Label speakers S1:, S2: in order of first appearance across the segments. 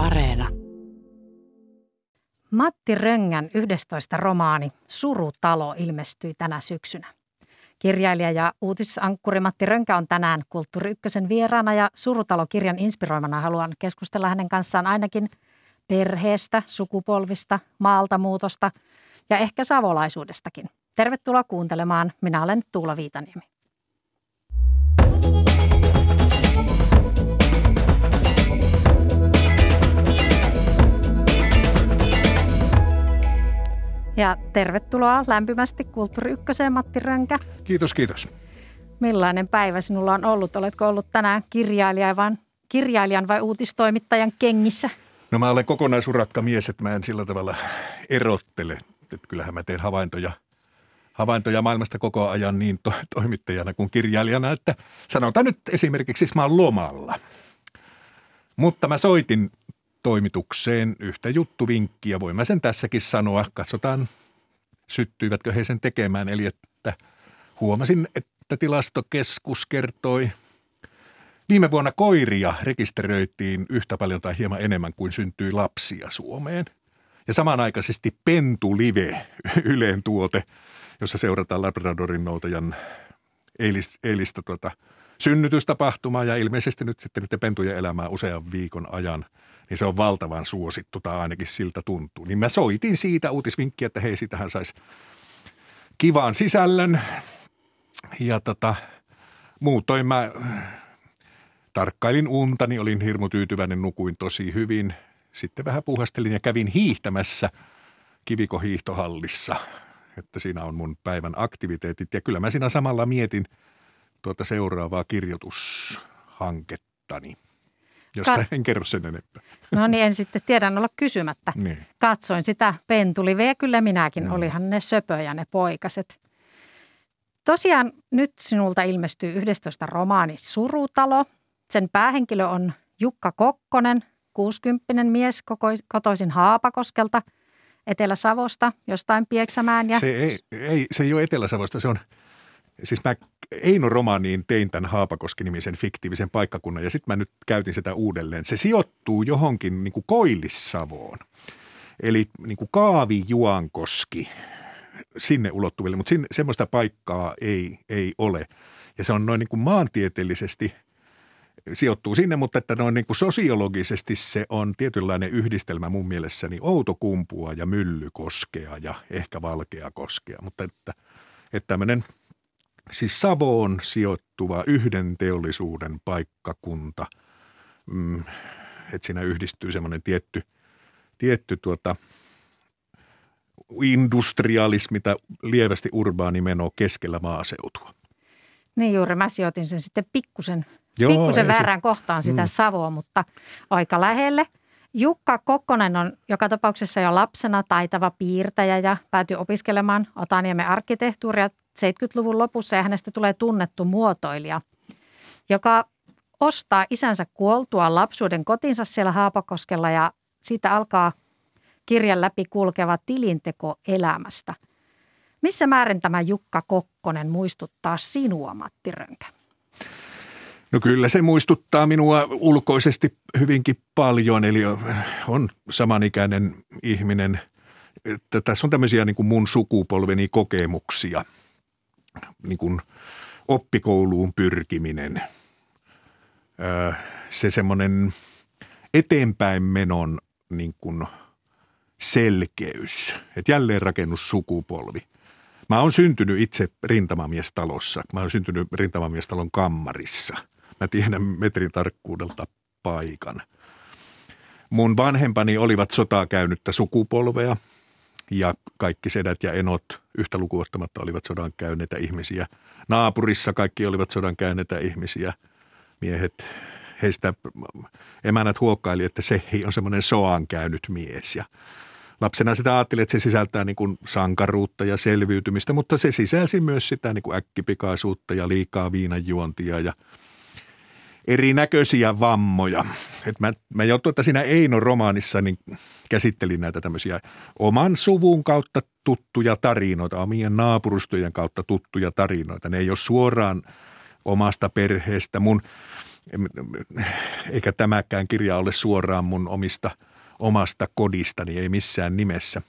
S1: Areena.
S2: Matti Röngän 11 romaani Surutalo ilmestyi tänä syksynä. Kirjailija ja uutisankkuri Matti Rönkä on tänään Kulttuuri Ykkösen vieraana ja Surutalo-kirjan inspiroimana haluan keskustella hänen kanssaan ainakin perheestä, sukupolvista, maaltamuutosta ja ehkä savolaisuudestakin. Tervetuloa kuuntelemaan. Minä olen Tuula Viitaniemi. Ja tervetuloa lämpimästi Kulttuuri Ykköseen, Matti Rönkä.
S3: Kiitos, kiitos.
S2: Millainen päivä sinulla on ollut? Oletko ollut tänään kirjailija vai, kirjailijan vai uutistoimittajan kengissä?
S3: No mä olen kokonaisurakka mies, että mä en sillä tavalla erottele. Että kyllähän mä teen havaintoja, havaintoja maailmasta koko ajan niin to, toimittajana kuin kirjailijana, että sanotaan nyt esimerkiksi, siis mä oon lomalla. Mutta mä soitin toimitukseen yhtä juttuvinkkiä. Voin mä sen tässäkin sanoa. Katsotaan, syttyivätkö he sen tekemään. Eli että huomasin, että tilastokeskus kertoi, viime vuonna koiria rekisteröitiin yhtä paljon tai hieman enemmän kuin syntyi lapsia Suomeen. Ja samanaikaisesti Pentu Live, Yleen tuote, jossa seurataan Labradorin noutajan eilistä, eilistä tuota, synnytystapahtumaa ja ilmeisesti nyt sitten pentujen elämää usean viikon ajan – niin se on valtavan suosittu, tai ainakin siltä tuntuu. Niin mä soitin siitä uutisvinkkiä, että hei, sitähän saisi kivan sisällön. Ja tota, muutoin mä tarkkailin untani, olin hirmu tyytyväinen, nukuin tosi hyvin. Sitten vähän puhastelin ja kävin hiihtämässä kivikohiihtohallissa, että siinä on mun päivän aktiviteetit. Ja kyllä mä siinä samalla mietin tuota seuraavaa kirjoitushankettani josta Ka- en kerro sen enempää.
S2: No niin, en sitten tiedän olla kysymättä. Niin. Katsoin sitä pentuliveä, kyllä minäkin. No. Olihan ne söpöjä ne poikaset. Tosiaan nyt sinulta ilmestyy 11 romaani Surutalo. Sen päähenkilö on Jukka Kokkonen, 60 mies kotoisin Haapakoskelta, Etelä-Savosta, jostain Pieksämään. Ja...
S3: Se, ei, ei, se ei ole Etelä-Savosta, se on siis mä Eino Romaaniin tein tämän Haapakoski-nimisen fiktiivisen paikkakunnan ja sitten mä nyt käytin sitä uudelleen. Se sijoittuu johonkin niin kuin Koillissavoon, eli niin kuin Kaavi Juankoski sinne ulottuville, mutta sinne, semmoista paikkaa ei, ei ole. Ja se on noin niin kuin maantieteellisesti sijoittuu sinne, mutta että noin niin kuin sosiologisesti se on tietynlainen yhdistelmä mun mielessäni Outokumpua ja Myllykoskea ja ehkä Valkeakoskea, mutta että, että tämmöinen – siis Savoon sijoittuva yhden teollisuuden paikkakunta, mm, että siinä yhdistyy semmoinen tietty, tietty tuota, industrialismi tai lievästi urbaani meno keskellä maaseutua.
S2: Niin juuri, mä sijoitin sen sitten pikkusen, Joo, pikkusen väärään se... kohtaan sitä mm. Savoa, mutta aika lähelle. Jukka Kokkonen on joka tapauksessa jo lapsena taitava piirtäjä ja päätyi opiskelemaan Otaniemen arkkitehtuuria 70-luvun lopussa ja hänestä tulee tunnettu muotoilija, joka ostaa isänsä kuoltua lapsuuden kotinsa siellä Haapakoskella ja siitä alkaa kirjan läpi kulkeva tilinteko elämästä. Missä määrin tämä Jukka Kokkonen muistuttaa sinua, Matti Rönkä?
S3: No kyllä se muistuttaa minua ulkoisesti hyvinkin paljon, eli on samanikäinen ihminen. Että tässä on tämmöisiä niin kuin mun sukupolveni kokemuksia – niin kuin oppikouluun pyrkiminen, se semmoinen eteenpäin menon niin kuin selkeys, että jälleenrakennussukupolvi. Mä oon syntynyt itse rintamamiestalossa. Mä oon syntynyt rintamamiestalon kammarissa. Mä tiedän metrin tarkkuudelta paikan. Mun vanhempani olivat sotaa käynyttä sukupolvea – ja kaikki sedät ja enot yhtä lukuottamatta olivat sodan käyneitä ihmisiä. Naapurissa kaikki olivat sodan käyneitä ihmisiä. Miehet, heistä emänät huokkaili, että se on semmoinen soan käynyt mies ja lapsena sitä ajattelin, että se sisältää niin kuin sankaruutta ja selviytymistä, mutta se sisälsi myös sitä niin kuin äkkipikaisuutta ja liikaa viinanjuontia ja – erinäköisiä vammoja. Et mä, mä jo tuota siinä Eino romaanissa niin käsittelin näitä tämmöisiä oman suvun kautta tuttuja tarinoita, omien naapurustojen kautta tuttuja tarinoita. Ne ei ole suoraan omasta perheestä. Mun eikä tämäkään kirja ole suoraan mun omista, omasta kodistani, ei missään nimessä.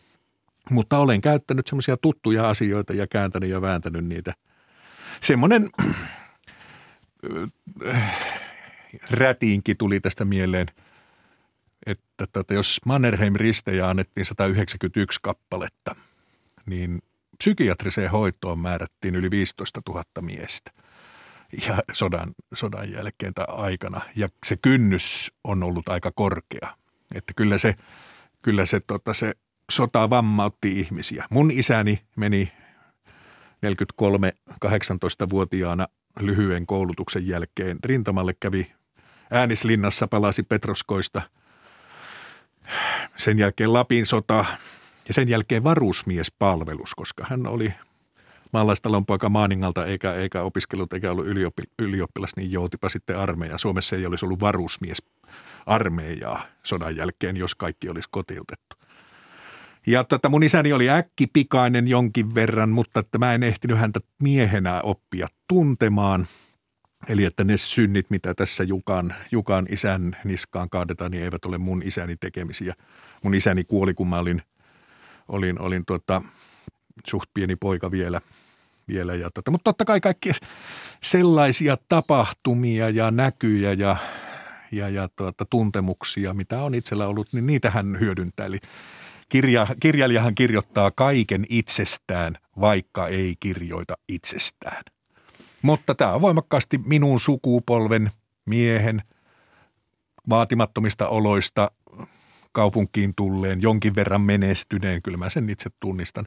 S3: Mutta olen käyttänyt semmoisia tuttuja asioita ja kääntänyt ja vääntänyt niitä. Semmoinen rätiinki tuli tästä mieleen, että tota, jos Mannerheim-ristejä annettiin 191 kappaletta, niin psykiatriseen hoitoon määrättiin yli 15 000 miestä ja sodan, sodan jälkeen tai aikana. Ja se kynnys on ollut aika korkea. Että kyllä se, kyllä se, tota, se sota vammautti ihmisiä. Mun isäni meni 43 18-vuotiaana lyhyen koulutuksen jälkeen rintamalle kävi Äänislinnassa, palasi Petroskoista. Sen jälkeen Lapin sota ja sen jälkeen varusmiespalvelus, koska hän oli maalaistalon poika Maaningalta eikä, eikä opiskellut eikä ollut ylioppi, ylioppilas, niin joutipa sitten armeija. Suomessa ei olisi ollut varusmies armeijaa sodan jälkeen, jos kaikki olisi kotiutettu. Ja tota, mun isäni oli äkkipikainen jonkin verran, mutta että mä en ehtinyt häntä miehenä oppia tuntemaan. Eli että ne synnit, mitä tässä Jukan, Jukan isän niskaan kaadetaan, niin eivät ole mun isäni tekemisiä. Mun isäni kuoli, kun mä olin, olin, olin tota, suht pieni poika vielä. vielä ja tota, mutta totta kai kaikki sellaisia tapahtumia ja näkyjä ja, ja, ja tuota, tuntemuksia, mitä on itsellä ollut, niin niitä hän hyödyntää. Eli kirja, kirjailijahan kirjoittaa kaiken itsestään, vaikka ei kirjoita itsestään. Mutta tämä on voimakkaasti minun sukupolven miehen vaatimattomista oloista kaupunkiin tulleen, jonkin verran menestyneen, kyllä mä sen itse tunnistan.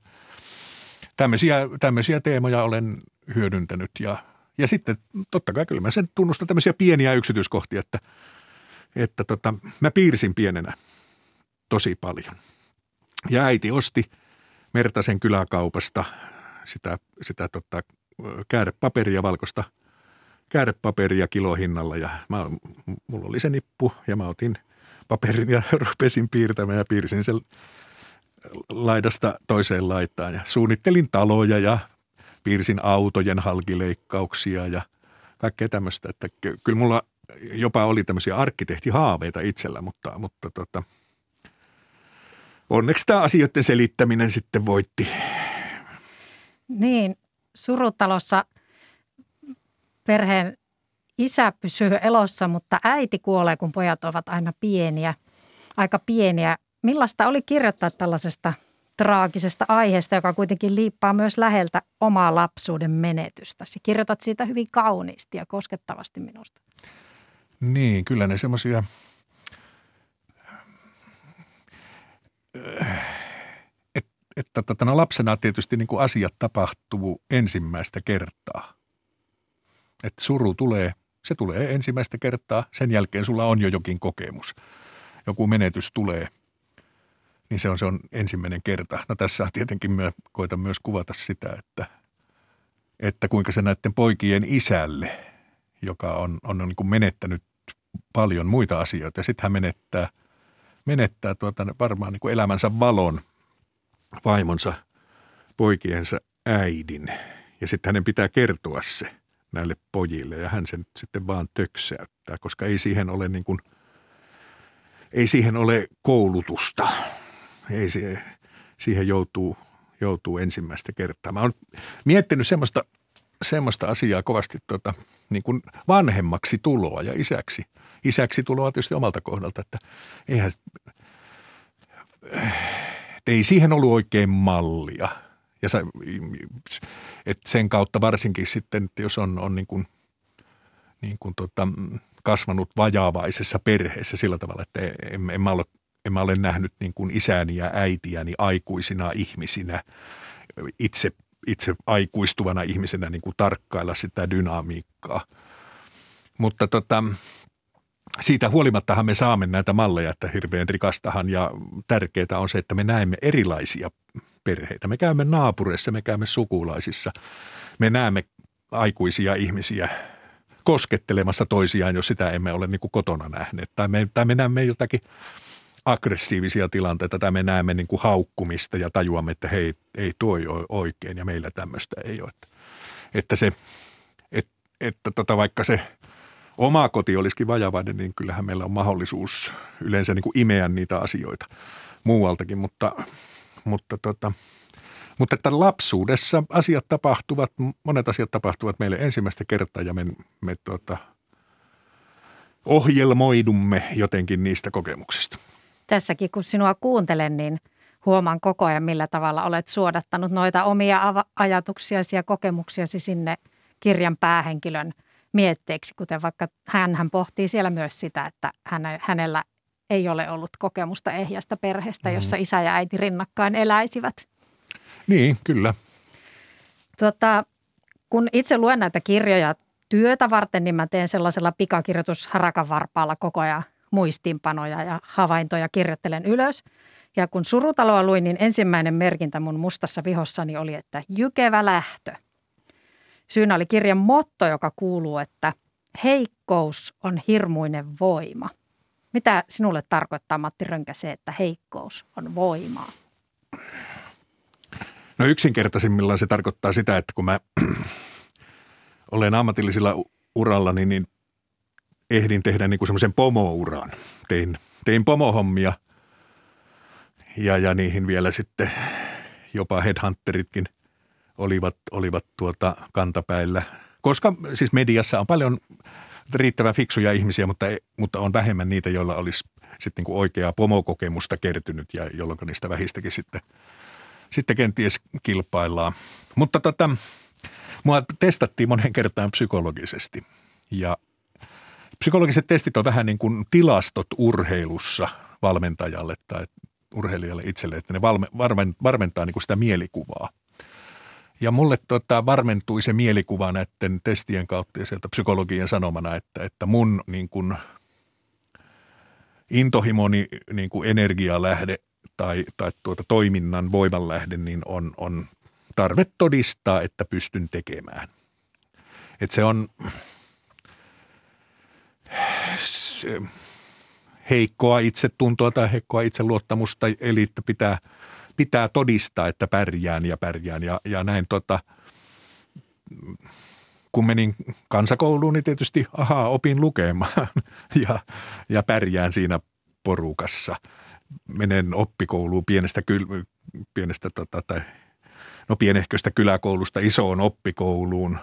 S3: Tämmöisiä, tämmöisiä teemoja olen hyödyntänyt ja, ja sitten totta kai kyllä mä sen tunnustan tämmöisiä pieniä yksityiskohtia, että, että tota, mä piirsin pienenä tosi paljon – ja äiti osti Mertasen kyläkaupasta sitä, sitä tota, käärepaperia, valkoista käärepaperia kilohinnalla ja mä, mulla oli se nippu ja mä otin paperin ja rupesin piirtämään ja piirsin sen laidasta toiseen laitaan ja suunnittelin taloja ja piirsin autojen halkileikkauksia ja kaikkea tämmöistä, että kyllä mulla jopa oli tämmöisiä arkkitehtihaaveita itsellä, mutta, mutta tota, onneksi tämä asioiden selittäminen sitten voitti.
S2: Niin, surutalossa perheen isä pysyy elossa, mutta äiti kuolee, kun pojat ovat aina pieniä, aika pieniä. Millaista oli kirjoittaa tällaisesta traagisesta aiheesta, joka kuitenkin liippaa myös läheltä omaa lapsuuden menetystäsi? Kirjoitat siitä hyvin kauniisti ja koskettavasti minusta.
S3: Niin, kyllä ne semmoisia että, no lapsena tietysti niin kuin asiat tapahtuu ensimmäistä kertaa. Että suru tulee, se tulee ensimmäistä kertaa, sen jälkeen sulla on jo jokin kokemus. Joku menetys tulee, niin se on, se on ensimmäinen kerta. No tässä tietenkin mä koitan myös kuvata sitä, että, että kuinka se näiden poikien isälle, joka on, on niin kuin menettänyt paljon muita asioita, ja sitten hän menettää – menettää tuota, varmaan niin kuin elämänsä valon vaimonsa poikiensa äidin. Ja sitten hänen pitää kertoa se näille pojille ja hän sen sitten vaan töksäyttää, koska ei siihen ole niin kuin, ei siihen ole koulutusta. Ei se, siihen joutuu, joutuu ensimmäistä kertaa. Mä oon miettinyt semmoista, semmoista asiaa kovasti tota, niin kuin vanhemmaksi tuloa ja isäksi – isäksi tuloa tietysti omalta kohdalta, että eihän, ei siihen ollut oikein mallia. Ja sä, että sen kautta varsinkin sitten, että jos on, on niin kuin, niin kuin tota, kasvanut vajaavaisessa perheessä sillä tavalla, että en, en, mä, ole, en mä ole nähnyt niin kuin isäni ja äitiäni aikuisina ihmisinä itse, itse aikuistuvana ihmisenä niin kuin tarkkailla sitä dynamiikkaa. Mutta tota, siitä huolimattahan me saamme näitä malleja, että hirveän rikastahan ja tärkeää on se, että me näemme erilaisia perheitä. Me käymme naapureissa, me käymme sukulaisissa, me näemme aikuisia ihmisiä koskettelemassa toisiaan, jos sitä emme ole niin kuin kotona nähneet. Tai me, tai me näemme jotakin aggressiivisia tilanteita tai me näemme niin kuin haukkumista ja tajuamme, että hei, ei tuo ole oikein ja meillä tämmöistä ei ole. Että, että se, et, että tota vaikka se oma koti olisikin vajavainen, niin kyllähän meillä on mahdollisuus yleensä niin kuin imeä niitä asioita muualtakin, mutta, mutta, tota, mutta että lapsuudessa asiat tapahtuvat, monet asiat tapahtuvat meille ensimmäistä kertaa ja me, me tota, ohjelmoidumme jotenkin niistä kokemuksista.
S2: Tässäkin kun sinua kuuntelen, niin huomaan koko ajan, millä tavalla olet suodattanut noita omia ajatuksiasi ja kokemuksiasi sinne kirjan päähenkilön mietteeksi, kuten vaikka hän, hän pohtii siellä myös sitä, että hänellä ei ole ollut kokemusta ehjästä perheestä, mm. jossa isä ja äiti rinnakkain eläisivät.
S3: Niin, kyllä.
S2: Tota, kun itse luen näitä kirjoja työtä varten, niin mä teen sellaisella pikakirjoitusharakan varpaalla koko ajan muistiinpanoja ja havaintoja kirjoittelen ylös. Ja kun surutaloa luin, niin ensimmäinen merkintä mun mustassa vihossani oli, että jykevä lähtö. Syynä oli kirjan motto, joka kuuluu, että heikkous on hirmuinen voima. Mitä sinulle tarkoittaa, Matti Rönkä, se, että heikkous on voimaa?
S3: No yksinkertaisimmillaan se tarkoittaa sitä, että kun mä olen ammatillisilla uralla, niin, niin ehdin tehdä niin semmoisen pomouran. Tein, tein pomohommia ja, ja niihin vielä sitten jopa headhunteritkin olivat, olivat tuota kantapäillä. Koska siis mediassa on paljon riittävän fiksuja ihmisiä, mutta, mutta on vähemmän niitä, joilla olisi sitten niin oikeaa pomokokemusta kertynyt ja jolloin niistä vähistäkin sitten, sitten kenties kilpaillaan. Mutta tota, mua testattiin monen kertaan psykologisesti ja psykologiset testit on vähän niin kuin tilastot urheilussa valmentajalle tai urheilijalle itselle, että ne valme, varmentaa niin kuin sitä mielikuvaa – ja mulle tota, varmentui se mielikuva näiden testien kautta ja sieltä psykologian sanomana, että, että mun niin kuin, intohimoni niin kuin energialähde tai, tai tuota, toiminnan voimanlähde niin on, on tarve todistaa, että pystyn tekemään. Et se on se, heikkoa itsetuntoa tai heikkoa itseluottamusta, eli pitää – pitää todistaa, että pärjään ja pärjään. Ja, ja näin tota, kun menin kansakouluun, niin tietysti ahaa, opin lukemaan ja, ja pärjään siinä porukassa. Menen oppikouluun pienestä, kyl, pienestä tota, tai, no pienehköstä kyläkoulusta isoon oppikouluun.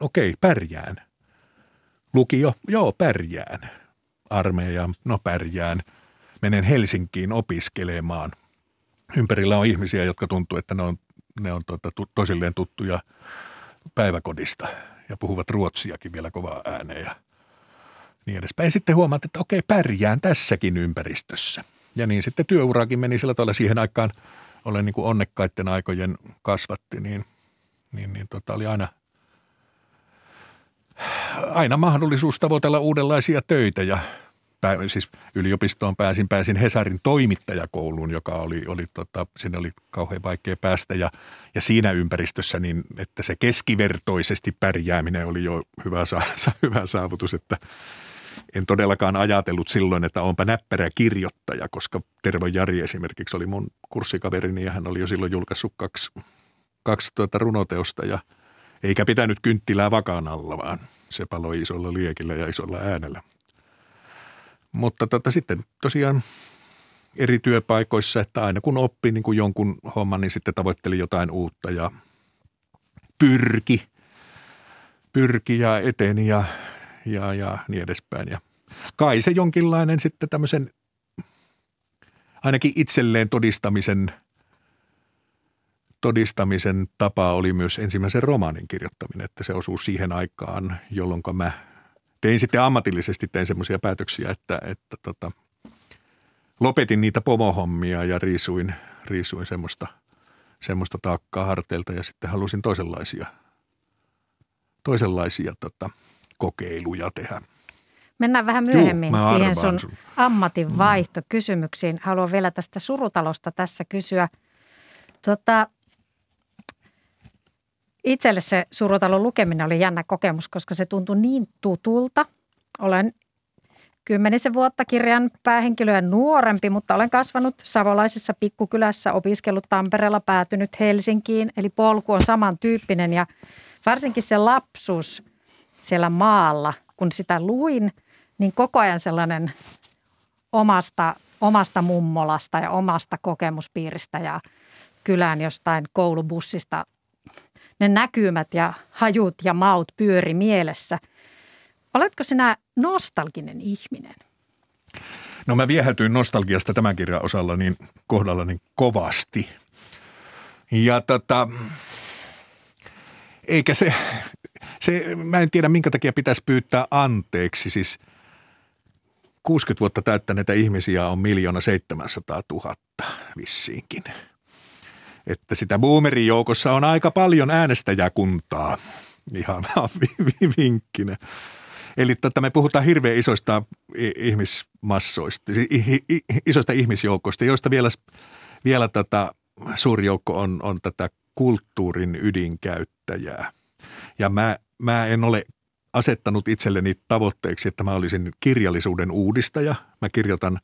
S3: Okei, pärjään. Lukio, joo, pärjään. Armeija, no pärjään. Menen Helsinkiin opiskelemaan – ympärillä on ihmisiä, jotka tuntuu, että ne on, ne on tuota, toisilleen tuttuja päiväkodista ja puhuvat ruotsiakin vielä kovaa ääneen ja niin edespäin. Sitten huomaat, että okei, pärjään tässäkin ympäristössä. Ja niin sitten työuraakin meni sillä tavalla siihen aikaan, olen niin kuin onnekkaiden aikojen kasvatti, niin, niin, niin tota oli aina, aina mahdollisuus tavoitella uudenlaisia töitä ja – siis yliopistoon pääsin, pääsin Hesarin toimittajakouluun, joka oli, oli tota, sinne oli kauhean vaikea päästä. Ja, ja siinä ympäristössä niin, että se keskivertoisesti pärjääminen oli jo hyvä, sa, hyvä saavutus, että en todellakaan ajatellut silloin, että onpa näppärä kirjoittaja, koska Tervo Jari esimerkiksi oli mun kurssikaverini ja hän oli jo silloin julkaissut kaksi, kaksi tuota runoteosta. Ja eikä pitänyt kynttilää vakaan alla, vaan se paloi isolla liekillä ja isolla äänellä – mutta tota, sitten tosiaan eri työpaikoissa, että aina kun oppi niin kuin jonkun homman, niin sitten tavoitteli jotain uutta ja pyrki, pyrki ja eteni ja, ja, ja niin edespäin. Ja kai se jonkinlainen sitten tämmöisen ainakin itselleen todistamisen, todistamisen tapa oli myös ensimmäisen romaanin kirjoittaminen, että se osuu siihen aikaan, jolloin mä – tein sitten ammatillisesti tein semmoisia päätöksiä, että, että tota, lopetin niitä pomohommia ja riisuin, riisuin semmoista, semmoista taakkaa harteilta ja sitten halusin toisenlaisia, toisenlaisia tota, kokeiluja tehdä.
S2: Mennään vähän myöhemmin Juh, siihen sun, sun ammatin vaihtokysymyksiin. Haluan vielä tästä surutalosta tässä kysyä. Tota, Itselle se Surutalon lukeminen oli jännä kokemus, koska se tuntui niin tutulta. Olen kymmenisen vuotta kirjan päähenkilöä nuorempi, mutta olen kasvanut savolaisessa pikkukylässä, opiskellut Tampereella, päätynyt Helsinkiin. Eli polku on samantyyppinen ja varsinkin se lapsuus siellä maalla kun sitä luin, niin koko ajan sellainen omasta, omasta mummolasta ja omasta kokemuspiiristä ja kylään jostain koulubussista ne näkymät ja hajut ja maut pyöri mielessä. Oletko sinä nostalginen ihminen?
S3: No mä viehätyin nostalgiasta tämän kirjan osalla niin kohdalla niin kovasti. Ja tota, eikä se, se, mä en tiedä minkä takia pitäisi pyytää anteeksi. Siis 60 vuotta täyttäneitä ihmisiä on miljoona 700 000 vissiinkin. Että sitä boomerin joukossa on aika paljon äänestäjäkuntaa. Ihan vinkkinä. Eli tota, me puhutaan hirveän isoista ihmismassoista, isoista ihmisjoukoista, joista vielä, vielä tätä suuri joukko on, on tätä kulttuurin ydinkäyttäjää. Ja mä, mä en ole asettanut itselleni tavoitteeksi, että mä olisin kirjallisuuden uudistaja. Mä kirjoitan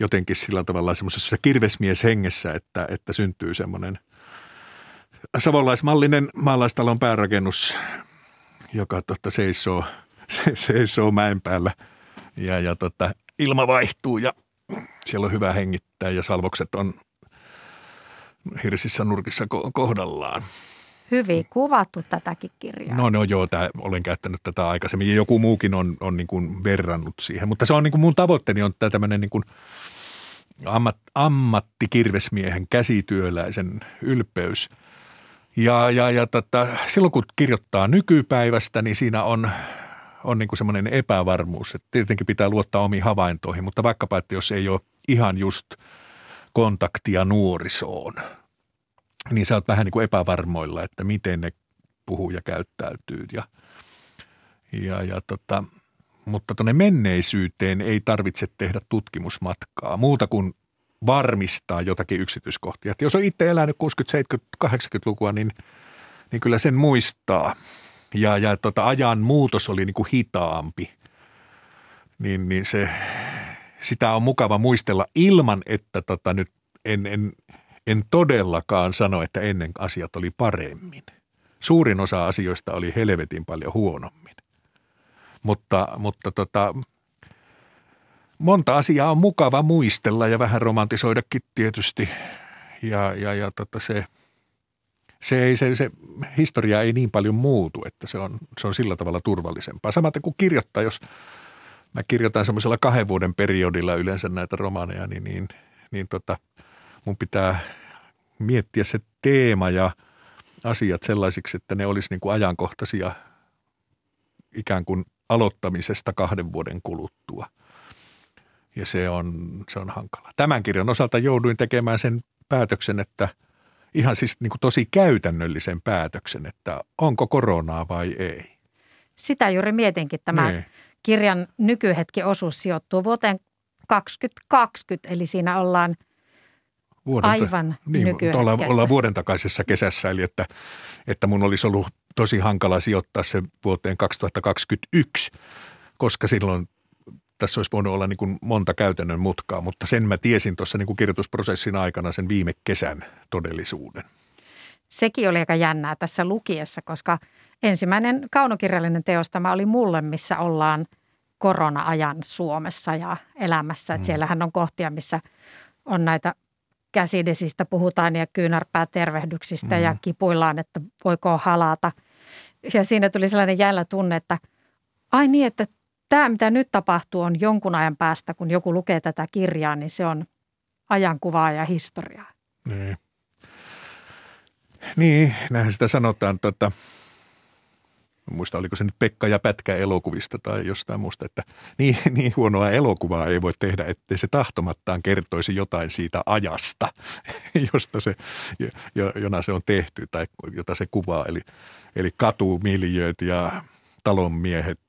S3: jotenkin sillä tavalla semmoisessa kirvesmieshengessä, että, että syntyy semmoinen savolaismallinen maalaistalon päärakennus, joka totta seisoo, se, seisoo mäen päällä ja, ja totta, ilma vaihtuu ja siellä on hyvä hengittää ja salvokset on hirsissä nurkissa kohdallaan.
S2: Hyvin kuvattu tätäkin kirjaa.
S3: No, no joo, tää, olen käyttänyt tätä aikaisemmin ja joku muukin on, on niin kuin verrannut siihen. Mutta se on niin kuin mun tavoitteeni on tämä tämmöinen niin kuin ammat, ammattikirvesmiehen käsityöläisen ylpeys. Ja, ja, ja tota, silloin kun kirjoittaa nykypäivästä, niin siinä on, on niin semmoinen epävarmuus, että tietenkin pitää luottaa omiin havaintoihin, mutta vaikkapa, että jos ei ole ihan just kontaktia nuorisoon – niin sä oot vähän niin kuin epävarmoilla, että miten ne puhuu ja käyttäytyy. Ja, ja, ja tota, mutta tuonne menneisyyteen ei tarvitse tehdä tutkimusmatkaa muuta kuin varmistaa jotakin yksityiskohtia. Että jos on itse elänyt 60-, 70-, 80-lukua, niin, niin kyllä sen muistaa. Ja, ja tota, ajan muutos oli niin kuin hitaampi. Niin, niin se, sitä on mukava muistella ilman, että tota nyt en, en en todellakaan sano, että ennen asiat oli paremmin. Suurin osa asioista oli helvetin paljon huonommin. Mutta, mutta tota, monta asiaa on mukava muistella ja vähän romantisoidakin tietysti. Ja, ja, ja tota se, se, ei, se, se historia ei niin paljon muutu, että se on, se on sillä tavalla turvallisempaa. Samaten kuin kirjoittaa, jos mä kirjoitan semmoisella kahden vuoden periodilla yleensä näitä romaaneja, niin, niin, niin tota – mun pitää miettiä se teema ja asiat sellaisiksi, että ne olisi niin kuin ajankohtaisia ikään kuin aloittamisesta kahden vuoden kuluttua. Ja se on, se on hankala. Tämän kirjan osalta jouduin tekemään sen päätöksen, että ihan siis niin kuin tosi käytännöllisen päätöksen, että onko koronaa vai ei.
S2: Sitä juuri mietinkin. Tämä ne. kirjan nykyhetki osuus sijoittuu vuoteen 2020, eli siinä ollaan – vuoden, Aivan
S3: niin, ollaan, ollaan vuoden takaisessa kesässä, eli että, että mun olisi ollut tosi hankala sijoittaa se vuoteen 2021, koska silloin tässä olisi voinut olla niin kuin monta käytännön mutkaa, mutta sen mä tiesin tuossa niin kuin kirjoitusprosessin aikana sen viime kesän todellisuuden.
S2: Sekin oli aika jännää tässä lukiessa, koska ensimmäinen kaunokirjallinen teos tämä oli mulle, missä ollaan korona-ajan Suomessa ja elämässä. Mm. siellähän on kohtia, missä on näitä käsidesistä puhutaan ja kyynärpäätervehdyksistä mm. ja kipuillaan, että voiko halata. Ja siinä tuli sellainen jällä tunne, että ai niin, että tämä mitä nyt tapahtuu on jonkun ajan päästä, kun joku lukee tätä kirjaa, niin se on ajankuvaa ja historiaa.
S3: Niin, niin näinhän sitä sanotaan. Muista oliko se nyt Pekka ja Pätkä elokuvista tai jostain muusta, että niin, niin huonoa elokuvaa ei voi tehdä, ettei se tahtomattaan kertoisi jotain siitä ajasta, josta se, jona se on tehty tai jota se kuvaa. Eli, eli katumiljööt ja talonmiehet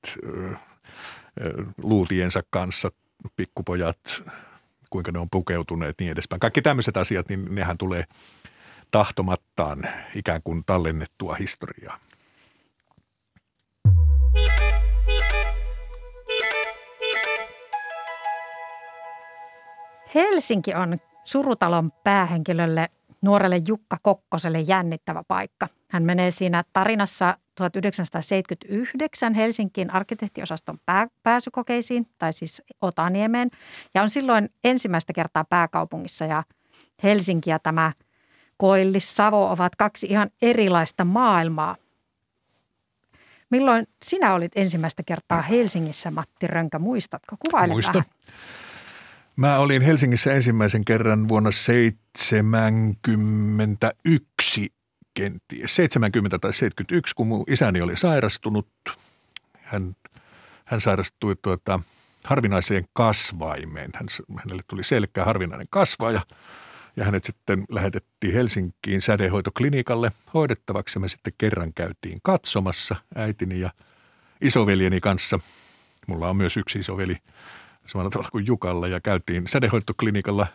S3: luutiensa kanssa, pikkupojat, kuinka ne on pukeutuneet niin edespäin. Kaikki tämmöiset asiat, niin nehän tulee tahtomattaan ikään kuin tallennettua historiaa.
S2: Helsinki on surutalon päähenkilölle nuorelle Jukka Kokkoselle jännittävä paikka. Hän menee siinä tarinassa 1979 Helsinkiin arkkitehtiosaston pää, pääsykokeisiin, tai siis Otaniemeen, ja on silloin ensimmäistä kertaa pääkaupungissa ja Helsinki ja tämä Koillis Savo ovat kaksi ihan erilaista maailmaa. Milloin sinä olit ensimmäistä kertaa Helsingissä, Matti Rönkä? Muistatko? Kuvaile
S3: Muistan.
S2: vähän.
S3: Mä olin Helsingissä ensimmäisen kerran vuonna 71 kenties, 70 tai 71, kun mun isäni oli sairastunut. Hän, hän sairastui tuota, harvinaiseen kasvaimeen. Hän, hänelle tuli selkeä harvinainen kasvaaja ja hänet sitten lähetettiin Helsinkiin sädehoitoklinikalle hoidettavaksi. Me sitten kerran käytiin katsomassa äitini ja isoveljeni kanssa. Mulla on myös yksi isoveli – samalla tavalla kuin Jukalla ja käytiin sädehoitoklinikalla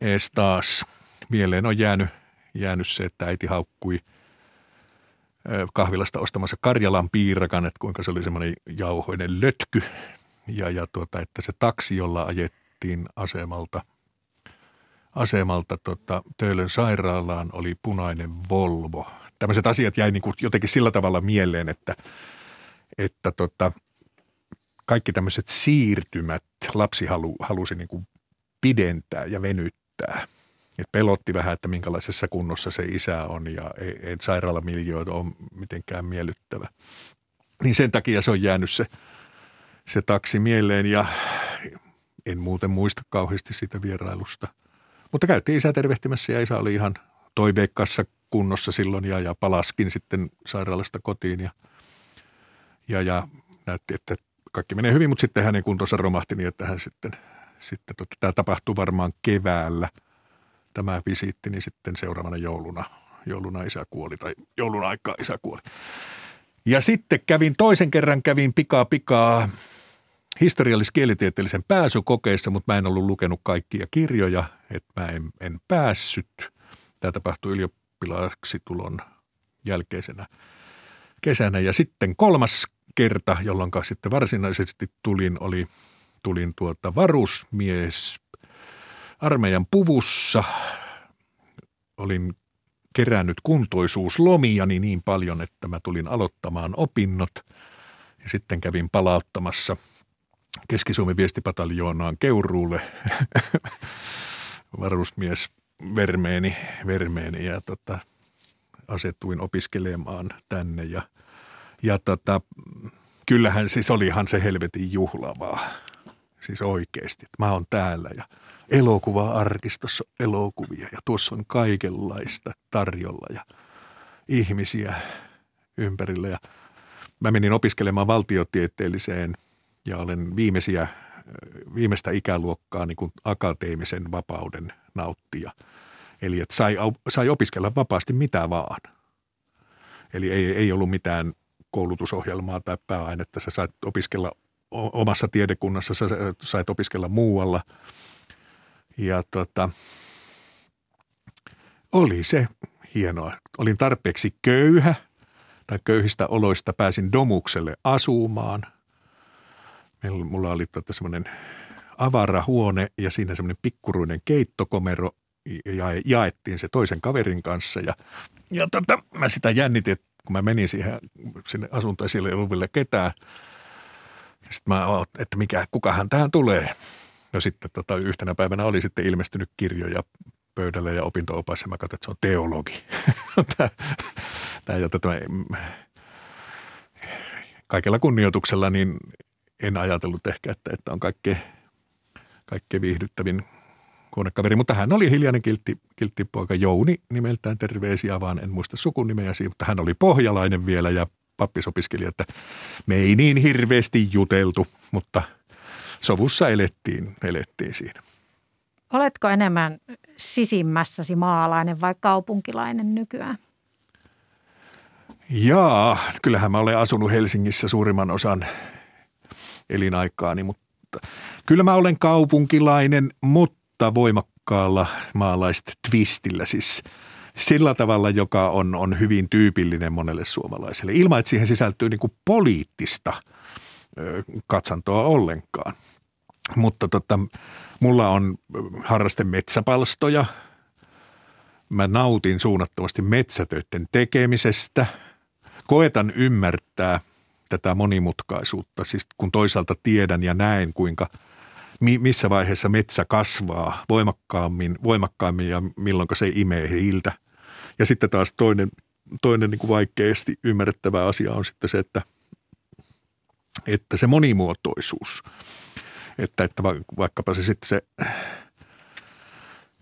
S3: ees taas. Mieleen on jäänyt, jäänyt se, että äiti haukkui kahvilasta ostamassa Karjalan piirakan, että kuinka se oli semmoinen jauhoinen lötky. Ja, ja tuota, että se taksi, jolla ajettiin asemalta, asemalta tota, Töölön sairaalaan, oli punainen Volvo. Tämmöiset asiat jäi niin kuin jotenkin sillä tavalla mieleen, että, että tota, kaikki tämmöiset siirtymät lapsi halu, halusi niin kuin pidentää ja venyttää. Et pelotti vähän, että minkälaisessa kunnossa se isä on ja ei, ei sairaalamiljoita ole mitenkään miellyttävä. Niin sen takia se on jäänyt se, se taksi mieleen ja en muuten muista kauheasti sitä vierailusta. Mutta käytiin isä tervehtimässä ja isä oli ihan toiveikkaassa kunnossa silloin ja, ja palaskin sitten sairaalasta kotiin ja, ja, ja näytti, että kaikki menee hyvin, mutta sitten hänen kuntonsa romahti niin, että hän sitten, sitten totta, tämä tapahtuu varmaan keväällä, tämä visiitti, niin sitten seuraavana jouluna, jouluna isä kuoli tai joulun aikaa isä kuoli. Ja sitten kävin, toisen kerran kävin pikaa pikaa historiallis-kielitieteellisen pääsykokeissa, mutta mä en ollut lukenut kaikkia kirjoja, että mä en, en päässyt. Tämä tapahtui ylioppilaaksi tulon jälkeisenä kesänä. Ja sitten kolmas kerta, jolloin sitten varsinaisesti tulin, oli, tulin tuota varusmies armeijan puvussa. Olin kerännyt kuntoisuuslomia niin paljon, että mä tulin aloittamaan opinnot ja sitten kävin palauttamassa Keski-Suomen viestipataljoonaan Keuruulle varusmies vermeeni, vermeeni ja tota, asetuin opiskelemaan tänne ja – ja tota, kyllähän siis olihan se helvetin juhlavaa. Siis oikeasti, mä oon täällä ja elokuva-arkistossa elokuvia ja tuossa on kaikenlaista tarjolla ja ihmisiä ympärillä. Ja mä menin opiskelemaan valtiotieteelliseen ja olen viimeisiä, viimeistä ikäluokkaa niin kuin akateemisen vapauden nauttija. Eli että sai, sai opiskella vapaasti mitä vaan. Eli ei, ei ollut mitään koulutusohjelmaa tai pääainetta. Sä sait opiskella omassa tiedekunnassa, sä sait opiskella muualla. Ja tota, oli se hienoa. Olin tarpeeksi köyhä tai köyhistä oloista pääsin Domukselle asumaan. Meillä, mulla oli tota semmoinen avarahuone ja siinä semmoinen pikkuruinen keittokomero ja jaettiin se toisen kaverin kanssa ja, ja tota, mä sitä jännitin, kun mä menin siihen sinne asuntoon, siellä ei ollut vielä ketään. Sitten mä että mikä, kukahan tähän tulee. No sitten tota, yhtenä päivänä oli sitten ilmestynyt kirjoja pöydälle ja opinto-opas ja mä katsoin, että se on teologi. tämä, tämä, tota, kaikella kunnioituksella niin en ajatellut ehkä, että, että on kaikkein, kaikkein viihdyttävin huonekaveri, mutta hän oli hiljainen kiltti, kiltti poika Jouni nimeltään terveisiä, vaan en muista sukunimeäsi, mutta hän oli pohjalainen vielä ja pappisopiskeli, että me ei niin hirveästi juteltu, mutta sovussa elettiin, elettiin siinä.
S2: Oletko enemmän sisimmässäsi maalainen vai kaupunkilainen nykyään?
S3: Jaa, kyllähän mä olen asunut Helsingissä suurimman osan elinaikaani, mutta kyllä mä olen kaupunkilainen, mutta mutta voimakkaalla maalaista twistillä, siis sillä tavalla, joka on, on hyvin tyypillinen monelle suomalaiselle, ilman että siihen sisältyy niin kuin poliittista ö, katsantoa ollenkaan. Mutta tota, mulla on harraste metsäpalstoja. Mä nautin suunnattomasti metsätöiden tekemisestä. koetan ymmärtää tätä monimutkaisuutta, siis kun toisaalta tiedän ja näen, kuinka missä vaiheessa metsä kasvaa voimakkaammin, voimakkaammin ja milloin se imee hiiltä. Ja sitten taas toinen, toinen niin kuin vaikeasti ymmärrettävä asia on sitten se, että, että se monimuotoisuus, että, että vaikkapa se sitten se,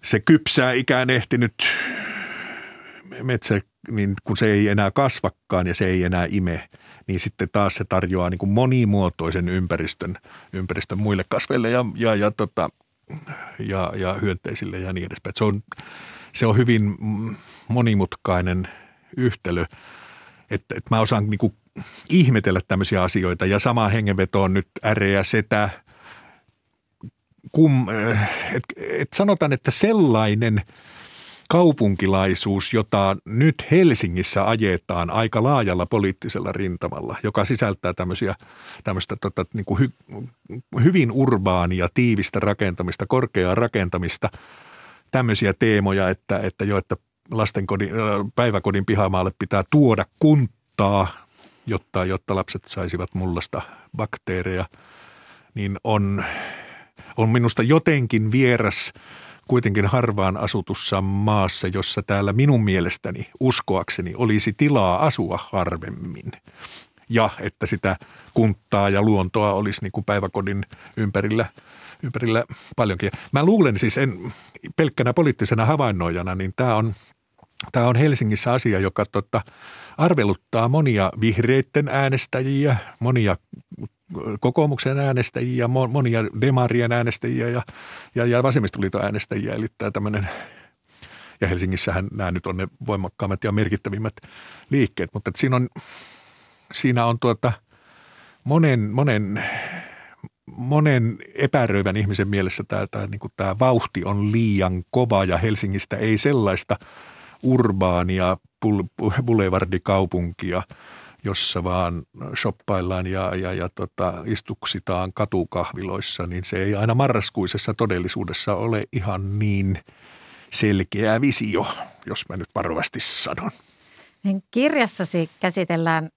S3: se kypsää ikään ehtinyt metsä, niin kun se ei enää kasvakkaan ja se ei enää ime, niin sitten taas se tarjoaa niin kuin monimuotoisen ympäristön, ympäristön muille kasveille ja, ja, ja, tota, ja, ja hyönteisille ja niin edespäin. Se on, se on hyvin monimutkainen yhtälö, että, että mä osaan niin kuin ihmetellä tämmöisiä asioita. Ja samaan hengenvetoon nyt äreä setä, kum, et, et sanotaan, että sellainen – kaupunkilaisuus, jota nyt Helsingissä ajetaan aika laajalla poliittisella rintamalla, joka sisältää tämmöisiä, tämmöistä tota, niin kuin hy, hyvin urbaania, tiivistä rakentamista, korkeaa rakentamista, tämmöisiä teemoja, että, että jo, että lastenkodin, päiväkodin pihamaalle pitää tuoda kuntaa, jotta, jotta lapset saisivat mullasta bakteereja, niin on, on minusta jotenkin vieras – kuitenkin harvaan asutussa maassa, jossa täällä minun mielestäni, uskoakseni, olisi tilaa asua harvemmin. Ja että sitä kunttaa ja luontoa olisi niin kuin päiväkodin ympärillä, ympärillä paljonkin. Mä luulen siis, en, pelkkänä poliittisena havainnoijana, niin tämä on, tämä on Helsingissä asia, joka tota, arveluttaa monia vihreitten äänestäjiä, monia kokoomuksen äänestäjiä, monia demarien äänestäjiä ja, ja, ja vasemmistoliiton äänestäjiä. Eli tämä tämmöinen, ja Helsingissähän nämä nyt on ne voimakkaammat ja merkittävimmät liikkeet, mutta siinä on, siinä on tuota monen, monen, monen epäröivän ihmisen mielessä tämä, tämä, niin tämä vauhti on liian kova ja Helsingistä ei sellaista urbaania boulevardikaupunkia – jossa vaan shoppaillaan ja, ja, ja tota, istuksitaan katukahviloissa, niin se ei aina marraskuisessa todellisuudessa ole ihan niin selkeä visio, jos mä nyt varovasti sanon.
S2: Niin kirjassasi käsitellään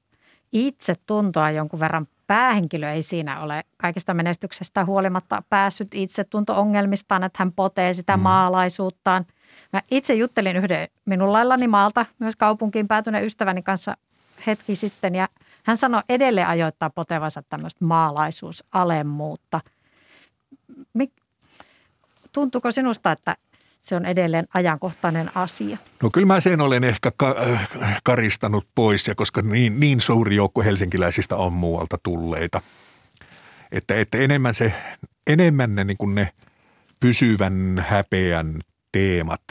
S2: itse tuntoa jonkun verran. Päähenkilö ei siinä ole kaikesta menestyksestä huolimatta päässyt itsetunto-ongelmistaan, että hän potee sitä mm. maalaisuuttaan. Mä itse juttelin yhden minun laillani maalta myös kaupunkiin päätyneen ystäväni kanssa hetki sitten ja hän sanoi edelleen ajoittaa potevansa tämmöistä maalaisuusalemmuutta. Mik, tuntuuko sinusta, että se on edelleen ajankohtainen asia?
S3: No kyllä mä sen olen ehkä ka- äh, karistanut pois, ja koska niin, niin suuri joukko helsinkiläisistä on muualta tulleita. Että, että enemmän, se, enemmän ne, niin ne pysyvän häpeän teemat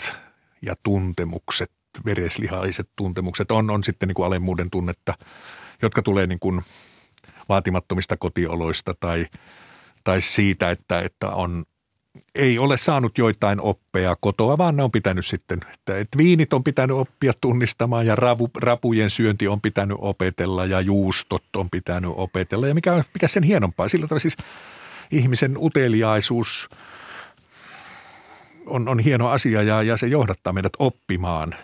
S3: ja tuntemukset vereslihaiset tuntemukset on, on sitten niin kuin alemmuuden tunnetta, jotka tulee niin kuin vaatimattomista kotioloista tai, tai siitä, että, että on, ei ole saanut joitain oppeja kotoa, vaan ne on pitänyt sitten, että, että viinit on pitänyt oppia tunnistamaan ja rapu, rapujen syönti on pitänyt opetella ja juustot on pitänyt opetella. Ja mikä, mikä sen hienompaa, sillä tavalla siis ihmisen uteliaisuus – on, on hieno asia ja, ja se johdattaa meidät oppimaan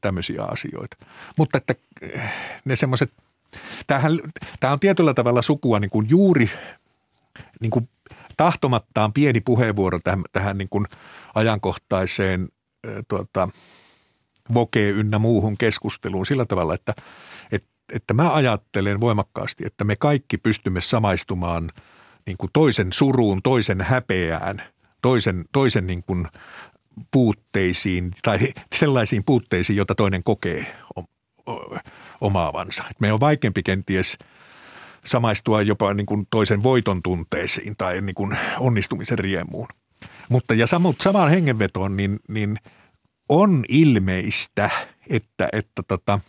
S3: tämmöisiä asioita. Mutta että eh, ne semmoiset, tämähän, tämä on tietyllä tavalla sukua niin kuin juuri niin kuin tahtomattaan pieni puheenvuoro tähän, tähän niin kuin ajankohtaiseen eh, tuota, voke ynnä muuhun keskusteluun sillä tavalla, että, että, että mä ajattelen voimakkaasti, että me kaikki pystymme samaistumaan niin kuin toisen suruun, toisen häpeään – toisen, toisen niin kuin puutteisiin tai sellaisiin puutteisiin, joita toinen kokee omaavansa. Me on vaikeampi kenties samaistua jopa niin kuin toisen voiton tunteisiin tai niin kuin onnistumisen riemuun. Mutta ja samaan hengenvetoon, niin, niin on ilmeistä, että, että tota,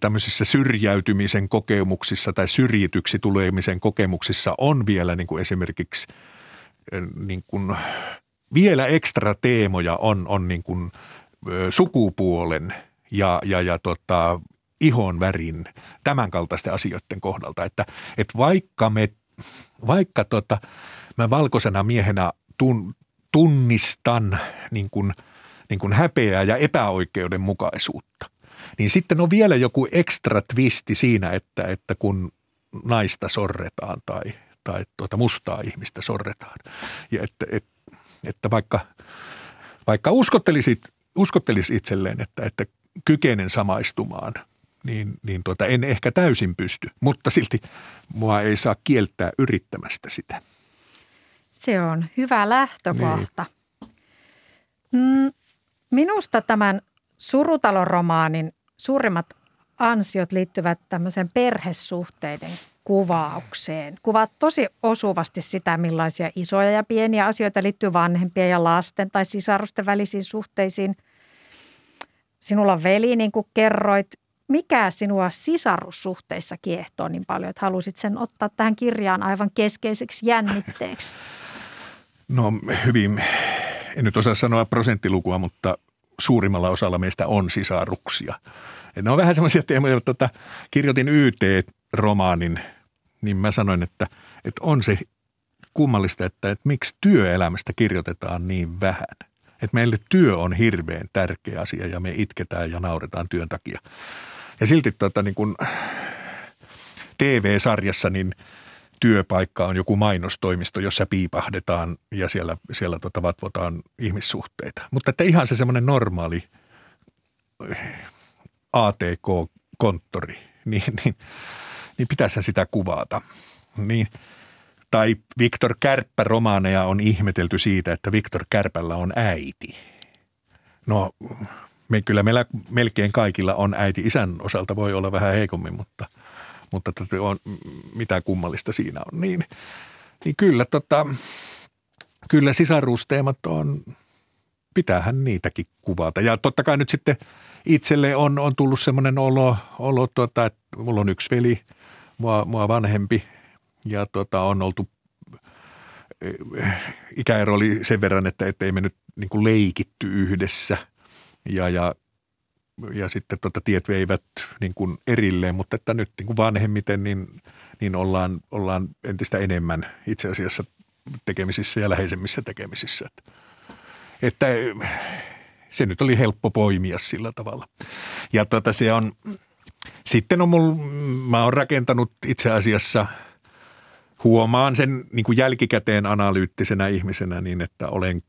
S3: tämmöisissä syrjäytymisen kokemuksissa tai syrjityksi tulemisen kokemuksissa on vielä niin kuin esimerkiksi – niin kuin vielä ekstra teemoja on, on niin kuin sukupuolen ja, ja, ja tota, ihon värin, tämän kaltaisten asioiden kohdalta. Että, että vaikka me, vaikka tota, mä valkoisena miehenä tun, tunnistan niin kuin, niin kuin häpeää ja epäoikeudenmukaisuutta, Niin sitten on vielä joku ekstra twisti siinä, että, että kun naista sorretaan tai, tai tuota mustaa ihmistä sorretaan. Ja että, että, että vaikka, vaikka uskottelisit, uskottelisi itselleen, että, että kykenen samaistumaan, niin, niin tuota, en ehkä täysin pysty, mutta silti mua ei saa kieltää yrittämästä sitä.
S2: Se on hyvä lähtökohta. Niin. Minusta tämän surutalon romaanin suurimmat ansiot liittyvät tämmöiseen perhesuhteiden kuvaukseen. Kuvaat tosi osuvasti sitä, millaisia isoja ja pieniä asioita liittyy vanhempien ja lasten tai sisarusten välisiin suhteisiin. Sinulla on veli, niin kuin kerroit. Mikä sinua sisarussuhteissa kiehtoo niin paljon, että halusit sen ottaa tähän kirjaan aivan keskeiseksi jännitteeksi?
S3: No hyvin, en nyt osaa sanoa prosenttilukua, mutta suurimmalla osalla meistä on sisaruksia. Et ne on vähän semmoisia teemoja, että tota, kirjoitin YT-romaanin, niin mä sanoin, että, että on se kummallista, että, että miksi työelämästä kirjoitetaan niin vähän. Että meille työ on hirveän tärkeä asia ja me itketään ja nauretaan työn takia. Ja silti tota, niin kun TV-sarjassa niin työpaikka on joku mainostoimisto, jossa piipahdetaan ja siellä, siellä tota vatvotaan ihmissuhteita. Mutta että ihan se semmoinen normaali ATK-konttori, niin, niin, niin pitäisi sitä kuvata. Niin, tai Viktor Kärppä romaaneja on ihmetelty siitä, että Viktor Kärpällä on äiti. No me, kyllä meillä melkein kaikilla on äiti. Isän osalta voi olla vähän heikommin, mutta, mutta on, mitä kummallista siinä on. Niin, niin kyllä, tota, kyllä sisaruusteemat on, pitäähän niitäkin kuvata. Ja totta kai nyt sitten – itselle on, on tullut semmoinen olo, olo tuota, että mulla on yksi veli, mua, mua vanhempi ja tuota, on oltu eh, ikäero oli sen verran, että, ei me nyt niin kuin leikitty yhdessä ja, ja, ja sitten tuota, tiet veivät niin kuin erilleen, mutta että nyt niin kuin vanhemmiten niin, niin ollaan, ollaan entistä enemmän itse asiassa tekemisissä ja läheisemmissä tekemisissä. Että, että se nyt oli helppo poimia sillä tavalla. Ja tota, se on, sitten on mulla, mä oon rakentanut itse asiassa, huomaan sen niin kuin jälkikäteen analyyttisenä ihmisenä niin, että olen,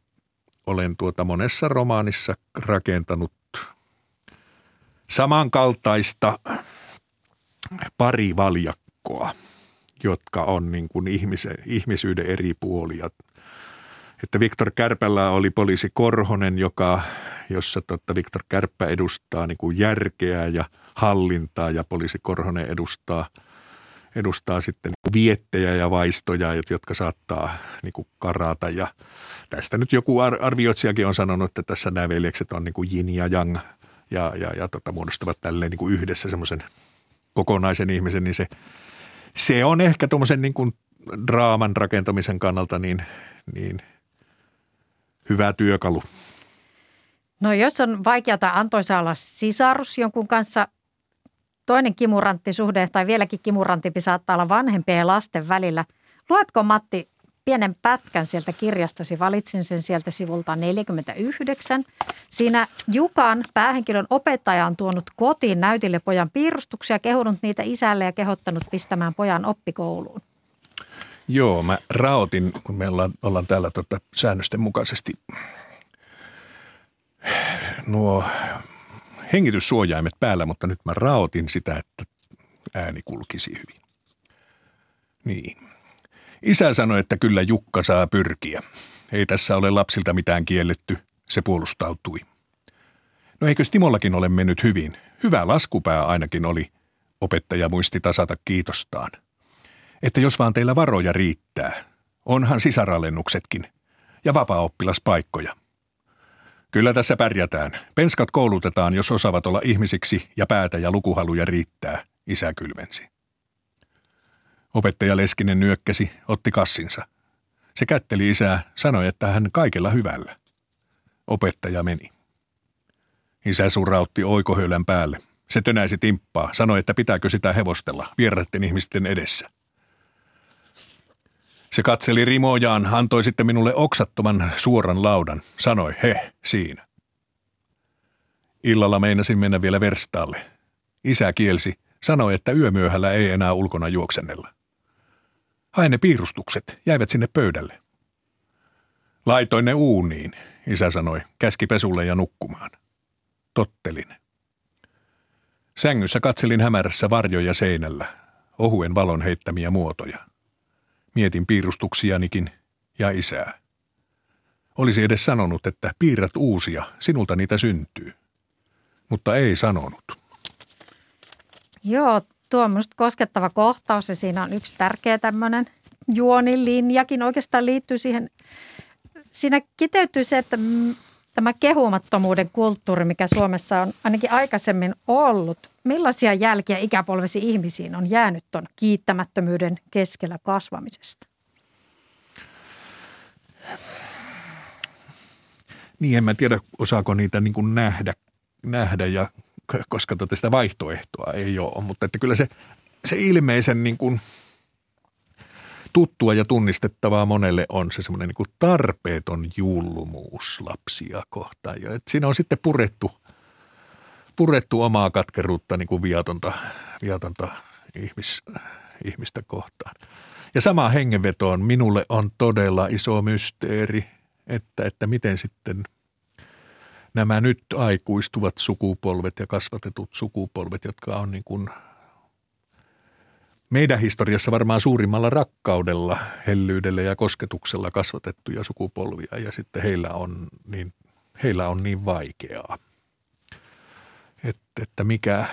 S3: olen tuota monessa romaanissa rakentanut samankaltaista parivaljakkoa, jotka on niin kuin ihmisen, ihmisyyden eri puolia – että Viktor Kärpällä oli poliisi Korhonen, joka, jossa totta Viktor Kärppä edustaa niin kuin järkeä ja hallintaa ja poliisi Korhonen edustaa, edustaa sitten niin viettejä ja vaistoja, jotka saattaa niin kuin karata. Ja tästä nyt joku arvioitsijakin on sanonut, että tässä nämä veljekset on niin kuin yin ja yang ja, ja, ja tota, muodostavat tälleen niin kuin yhdessä semmoisen kokonaisen ihmisen, niin se, se on ehkä tuommoisen niin kuin draaman rakentamisen kannalta niin, niin – hyvä työkalu.
S2: No jos on vaikeata antoisa olla sisarus jonkun kanssa, toinen kimuranttisuhde tai vieläkin kimurantimpi saattaa olla vanhempien ja lasten välillä. Luetko Matti pienen pätkän sieltä kirjastasi? Valitsin sen sieltä sivulta 49. Siinä Jukan päähenkilön opettaja on tuonut kotiin näytille pojan piirustuksia, kehunut niitä isälle ja kehottanut pistämään pojan oppikouluun.
S3: Joo, mä raotin, kun me ollaan, ollaan täällä tota säännösten mukaisesti nuo hengityssuojaimet päällä, mutta nyt mä raotin sitä, että ääni kulkisi hyvin. Niin. Isä sanoi, että kyllä Jukka saa pyrkiä. Ei tässä ole lapsilta mitään kielletty, se puolustautui. No eikö Timollakin ole mennyt hyvin? Hyvä laskupää ainakin oli. Opettaja muisti tasata kiitostaan – että jos vaan teillä varoja riittää, onhan sisaralennuksetkin ja vapaa-oppilaspaikkoja. Kyllä tässä pärjätään. Penskat koulutetaan, jos osaavat olla ihmisiksi ja päätä ja lukuhaluja riittää, isä kylmensi. Opettaja Leskinen nyökkäsi, otti kassinsa. Se kätteli isää, sanoi, että hän kaikella hyvällä. Opettaja meni. Isä surrautti oikohöylän päälle. Se tönäisi timppaa, sanoi, että pitääkö sitä hevostella vieraiden ihmisten edessä. Se katseli rimojaan, antoi sitten minulle oksattoman suoran laudan, sanoi he siinä. Illalla meinasin mennä vielä verstaalle. Isä kielsi, sanoi, että yömyöhällä ei enää ulkona juoksennella. Hain ne piirustukset, jäivät sinne pöydälle. Laitoin ne uuniin, isä sanoi, käski pesulle ja nukkumaan. Tottelin. Sängyssä katselin hämärässä varjoja seinällä, ohuen valon heittämiä muotoja. Mietin piirustuksianikin ja isää. Olisi edes sanonut, että piirrät uusia, sinulta niitä syntyy. Mutta ei sanonut.
S2: Joo, tuo on minusta koskettava kohtaus ja siinä on yksi tärkeä tämmöinen juonilinjakin oikeastaan liittyy siihen. Siinä kiteytyy se, että tämä kehumattomuuden kulttuuri, mikä Suomessa on ainakin aikaisemmin ollut, millaisia jälkiä ikäpolvesi ihmisiin on jäänyt tuon kiittämättömyyden keskellä kasvamisesta?
S3: Niin, en mä tiedä, osaako niitä niin kuin nähdä, nähdä ja koska tota sitä vaihtoehtoa ei ole, mutta että kyllä se, se ilmeisen niin kuin tuttua ja tunnistettavaa monelle on se semmoinen niin tarpeeton jullumuus lapsia kohtaan. Ja että siinä on sitten purettu, purettu omaa katkeruutta niin kuin viatonta, viatonta ihmis, ihmistä kohtaan. Ja sama hengenveto on minulle on todella iso mysteeri, että, että miten sitten – nämä nyt aikuistuvat sukupolvet ja kasvatetut sukupolvet, jotka on niin kuin meidän historiassa varmaan suurimmalla rakkaudella, hellyydellä ja kosketuksella kasvatettuja sukupolvia ja sitten heillä on niin, heillä on niin vaikeaa. että että mikä,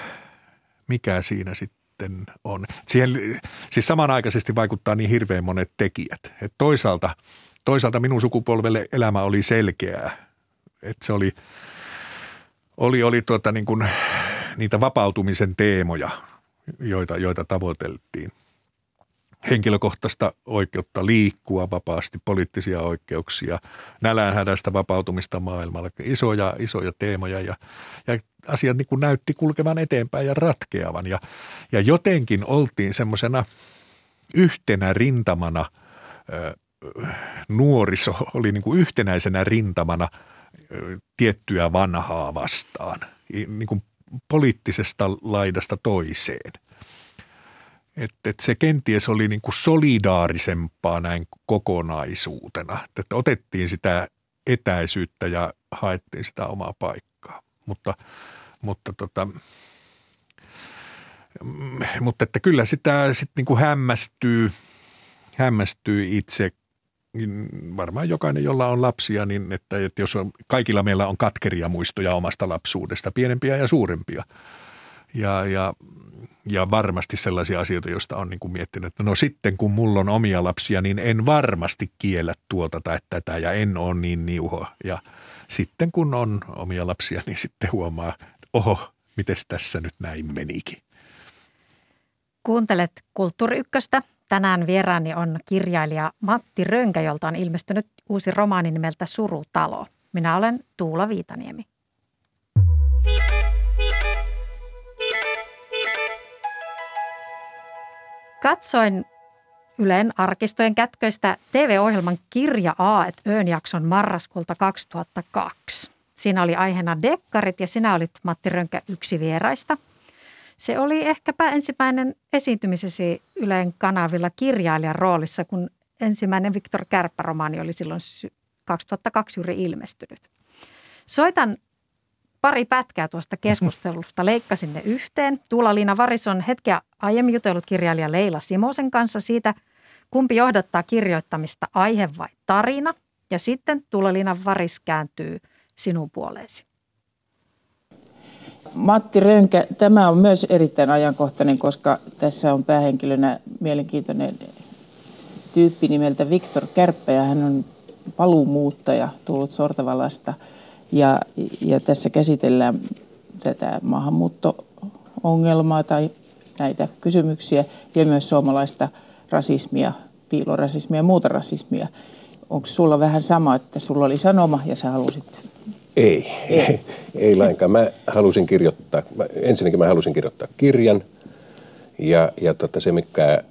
S3: mikä siinä sitten on. Siihen, siis samanaikaisesti vaikuttaa niin hirveän monet tekijät. Et toisaalta, toisaalta minun sukupolvelle elämä oli selkeää että se oli, oli, oli tuota niin kuin niitä vapautumisen teemoja, joita, joita tavoiteltiin. Henkilökohtaista oikeutta liikkua vapaasti, poliittisia oikeuksia, nälänhädästä vapautumista maailmalla, isoja, isoja teemoja ja, ja asiat niin kuin näytti kulkevan eteenpäin ja ratkeavan. Ja, ja jotenkin oltiin semmoisena yhtenä rintamana, nuoriso oli niin kuin yhtenäisenä rintamana – tiettyä vanhaa vastaan, niin kuin poliittisesta laidasta toiseen. Että et se kenties oli niin kuin solidaarisempaa näin kokonaisuutena, että otettiin sitä etäisyyttä ja haettiin sitä omaa paikkaa. Mutta, mutta, tota, mutta että kyllä sitä sitten niin kuin hämmästyy, hämmästyy itse varmaan jokainen, jolla on lapsia, niin että, että jos on, kaikilla meillä on katkeria muistoja omasta lapsuudesta, pienempiä ja suurempia. Ja, ja, ja varmasti sellaisia asioita, joista on niin kuin miettinyt, että no sitten kun mulla on omia lapsia, niin en varmasti kiellä tuota tai tätä ja en ole niin niuho. Ja sitten kun on omia lapsia, niin sitten huomaa, että oho, miten tässä nyt näin menikin.
S2: Kuuntelet Kulttuuri Ykköstä – Tänään vieraani on kirjailija Matti Rönkä, jolta on ilmestynyt uusi romaani nimeltä Surutalo. Minä olen Tuula Viitaniemi. Katsoin Ylen arkistojen kätköistä TV-ohjelman Kirja A et Öön jakson marraskuulta 2002. Siinä oli aiheena dekkarit ja sinä olit Matti Rönkä yksi vieraista – se oli ehkäpä ensimmäinen esiintymisesi Ylen kanavilla kirjailijan roolissa, kun ensimmäinen Viktor Kärppä-romaani oli silloin 2002 juuri ilmestynyt. Soitan pari pätkää tuosta keskustelusta, leikkasin ne yhteen. Tuula-Liina Varis on hetkeä aiemmin jutellut kirjailija Leila Simosen kanssa siitä, kumpi johdattaa kirjoittamista, aihe vai tarina. Ja sitten Tuula-Liina Varis kääntyy sinun puoleesi.
S1: Matti Rönkä, tämä on myös erittäin ajankohtainen, koska tässä on päähenkilönä mielenkiintoinen tyyppi nimeltä Viktor Kärppä ja hän on paluumuuttaja tullut Sortavalasta. Ja, ja tässä käsitellään tätä maahanmuutto-ongelmaa tai näitä kysymyksiä ja myös suomalaista rasismia, piilorasismia ja muuta rasismia. Onko sulla vähän sama, että sulla oli sanoma ja sä halusit
S4: ei, ei, ei lainkaan. Mä halusin kirjoittaa, mä, ensinnäkin mä halusin kirjoittaa kirjan ja, ja tota, se mikä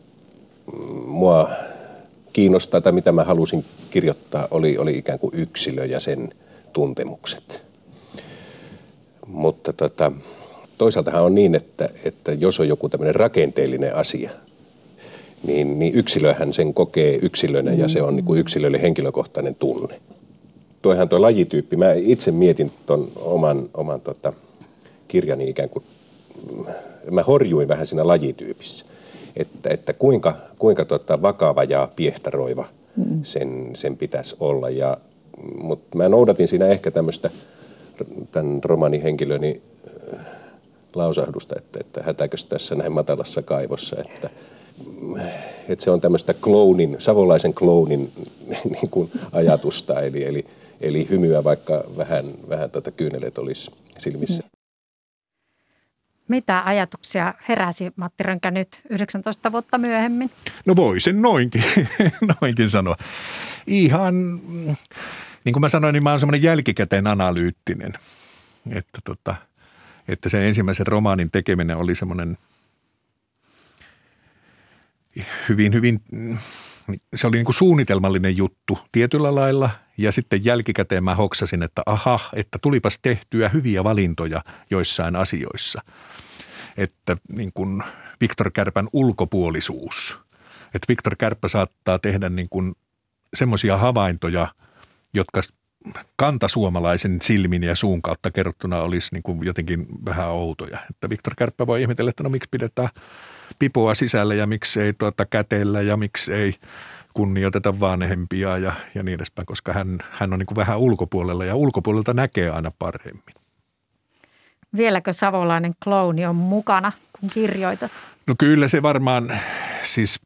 S4: mua kiinnostaa tai mitä mä halusin kirjoittaa oli, oli ikään kuin yksilö ja sen tuntemukset. mutta tota, toisaaltahan on niin, että, että jos on joku tämmöinen rakenteellinen asia, niin, niin yksilöhän sen kokee yksilönä ja se on niin kuin yksilölle henkilökohtainen tunne. Toihan tuo lajityyppi, mä itse mietin tuon oman, oman tota, kirjani ikään kuin, mä horjuin vähän siinä lajityypissä, että, että kuinka, kuinka tota vakava ja piehtaroiva sen, sen pitäisi olla. Ja, mutta mä noudatin siinä ehkä tämmöistä tämän romanin henkilöni lausahdusta, että, että hätäkös tässä näin matalassa kaivossa, että, että se on tämmöistä kloonin, savolaisen kloonin niin kuin ajatusta, eli, eli, eli hymyä vaikka vähän, vähän tätä kyynelet olisi silmissä.
S2: Mitä ajatuksia heräsi Matti Rönkä nyt 19 vuotta myöhemmin?
S3: No voi sen noinkin, noinkin sanoa. Ihan, niin kuin mä sanoin, niin mä oon semmoinen jälkikäteen analyyttinen. Että tota, että se ensimmäisen romaanin tekeminen oli semmoinen hyvin, hyvin, se oli niin kuin suunnitelmallinen juttu tietyllä lailla ja sitten jälkikäteen mä hoksasin, että aha, että tulipas tehtyä hyviä valintoja joissain asioissa. Että niin kuin Viktor Kärpän ulkopuolisuus, että Viktor Kärppä saattaa tehdä niin kuin semmoisia havaintoja, jotka kantasuomalaisen silmin ja suun kautta kerrottuna olisi niin kuin jotenkin vähän outoja. Että Viktor Kärppä voi ihmetellä, että no miksi pidetään pipoa sisällä ja miksi ei tuota käteellä ja miksi ei kunnioiteta vanhempia ja, ja niin edespäin, koska hän, hän on niin kuin vähän ulkopuolella ja ulkopuolelta näkee aina paremmin.
S2: Vieläkö savolainen klooni on mukana, kun kirjoitat?
S3: No kyllä se varmaan siis,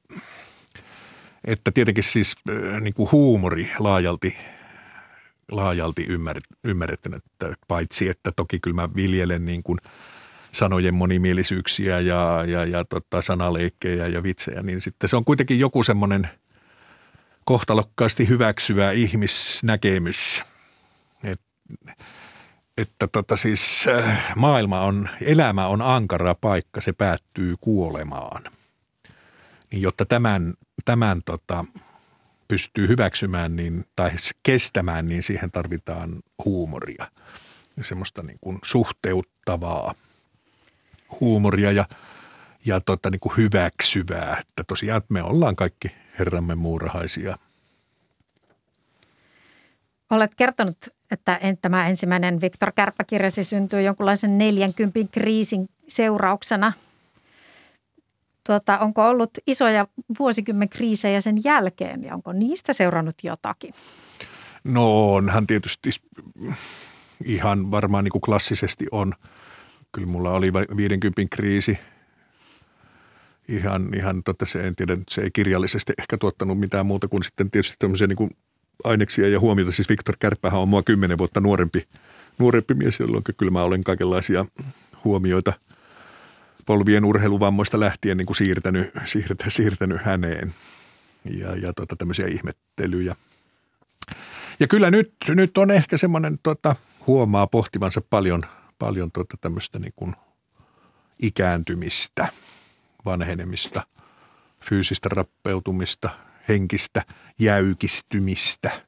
S3: että tietenkin siis niin kuin huumori laajalti – laajalti ymmärretty, että paitsi että toki kyllä mä viljelen niin kuin sanojen monimielisyyksiä ja, ja, ja tota, sanaleikkejä ja vitsejä, niin sitten se on kuitenkin joku semmoinen kohtalokkaasti hyväksyvä ihmisnäkemys, Et, että tota siis äh, maailma on, elämä on ankara paikka, se päättyy kuolemaan. Niin jotta tämän, tämän tota, pystyy hyväksymään niin, tai kestämään, niin siihen tarvitaan huumoria. Semmoista niin kuin suhteuttavaa huumoria ja, ja tota niin kuin hyväksyvää. Että tosiaan me ollaan kaikki herramme muurahaisia.
S2: Olet kertonut, että tämä ensimmäinen Viktor Kärppäkirjasi syntyy jonkunlaisen 40 kriisin seurauksena – Tuota, onko ollut isoja vuosikymmen kriisejä sen jälkeen ja onko niistä seurannut jotakin?
S3: No onhan tietysti ihan varmaan niin kuin klassisesti on. Kyllä mulla oli 50 kriisi. Ihan, ihan totta se, en tiedä, se ei kirjallisesti ehkä tuottanut mitään muuta kuin sitten tietysti tämmöisiä niin kuin aineksia ja huomiota. Siis Viktor Kärppähän on mua kymmenen vuotta nuorempi, nuorempi mies, jolloin kyllä mä olen kaikenlaisia huomioita – polvien urheiluvammoista lähtien niin kuin siirtänyt, siirtä, siirtänyt häneen ja, ja tota, tämmöisiä ihmettelyjä. Ja kyllä nyt, nyt on ehkä semmoinen, tota, huomaa pohtivansa paljon, paljon tota, tämmöistä niin kuin ikääntymistä, vanhenemista, fyysistä rappeutumista, henkistä jäykistymistä.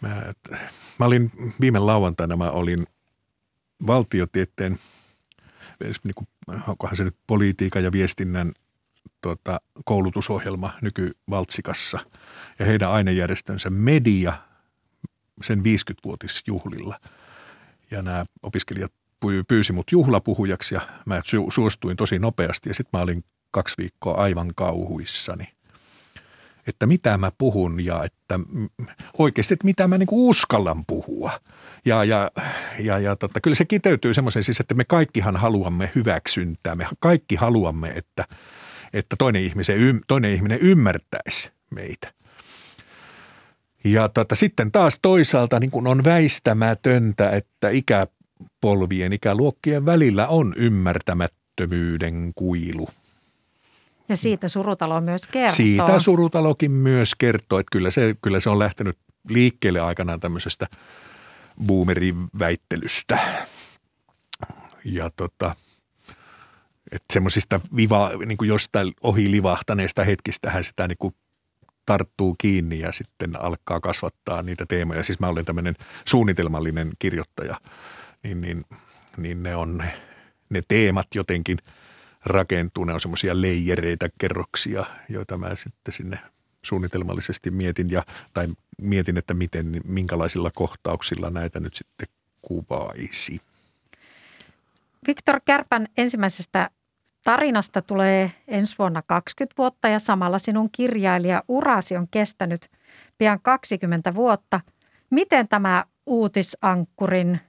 S3: Mä, mä olin viime lauantaina, mä olin valtiotieteen – niin kuin, onkohan se nyt politiikan ja viestinnän tuota, koulutusohjelma nykyvaltsikassa ja heidän ainejärjestönsä media sen 50-vuotisjuhlilla. Ja nämä opiskelijat pyysi mut juhlapuhujaksi ja mä suostuin tosi nopeasti ja sitten mä olin kaksi viikkoa aivan kauhuissani että mitä mä puhun ja että oikeasti, että mitä mä niin uskallan puhua. Ja, ja, ja, ja totta, kyllä se kiteytyy semmoisen siis, että me kaikkihan haluamme hyväksyntää. Me kaikki haluamme, että, että toinen, ihmisen, toinen ihminen ymmärtäisi meitä. Ja tota, sitten taas toisaalta niin kuin on väistämätöntä, että ikäpolvien, ikäluokkien välillä on ymmärtämättömyyden kuilu –
S2: ja siitä surutalo myös kertoo.
S3: Siitä surutalokin myös kertoo, että kyllä se, kyllä se on lähtenyt liikkeelle aikanaan tämmöisestä boomeriväittelystä. Ja tota, että semmoisista viva, niin kuin jostain ohi livahtaneista hetkistä hän sitä niin kuin tarttuu kiinni ja sitten alkaa kasvattaa niitä teemoja. Siis mä olen tämmöinen suunnitelmallinen kirjoittaja, niin, niin, niin ne on ne, ne teemat jotenkin rakentuu. Ne on semmoisia leijereitä, kerroksia, joita mä sitten sinne suunnitelmallisesti mietin ja, tai mietin, että miten, minkälaisilla kohtauksilla näitä nyt sitten kuvaisi.
S2: Viktor Kärpän ensimmäisestä tarinasta tulee ensi vuonna 20 vuotta ja samalla sinun kirjailija-urasi on kestänyt pian 20 vuotta. Miten tämä uutisankkurin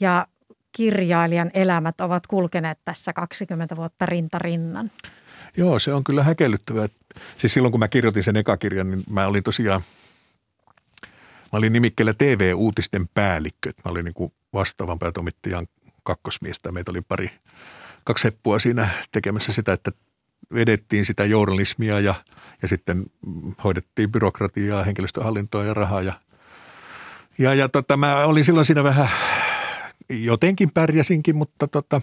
S2: ja kirjailijan elämät ovat kulkeneet tässä 20 vuotta rinta rinnan?
S3: Joo, se on kyllä häkellyttävää. Siis silloin kun mä kirjoitin sen ekakirjan, niin mä olin tosiaan, mä olin nimikkeellä TV-uutisten päällikkö. Mä olin niin kuin vastaavan päätoimittajan kakkosmiestä. Meitä oli pari, kaksi heppua siinä tekemässä sitä, että vedettiin sitä journalismia ja, ja sitten hoidettiin byrokratiaa, henkilöstöhallintoa ja rahaa. Ja, ja, ja tota, mä olin silloin siinä vähän, jotenkin pärjäsinkin, mutta tota,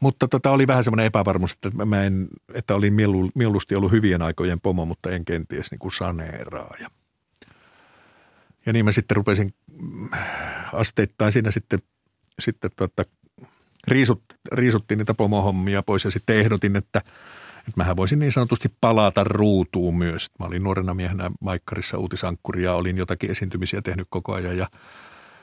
S3: mutta tota, oli vähän semmoinen epävarmuus, että mä en, että olin mielu, mieluusti ollut hyvien aikojen pomo, mutta en kenties niin kuin saneeraa. Ja, ja niin mä sitten rupesin asteittain siinä sitten sitten tota, riisut, riisuttiin niitä pomohommia pois ja sitten ehdotin, että, että mähän voisin niin sanotusti palata ruutuun myös. Mä olin nuorena miehenä Maikkarissa uutisankkuria, olin jotakin esiintymisiä tehnyt koko ajan ja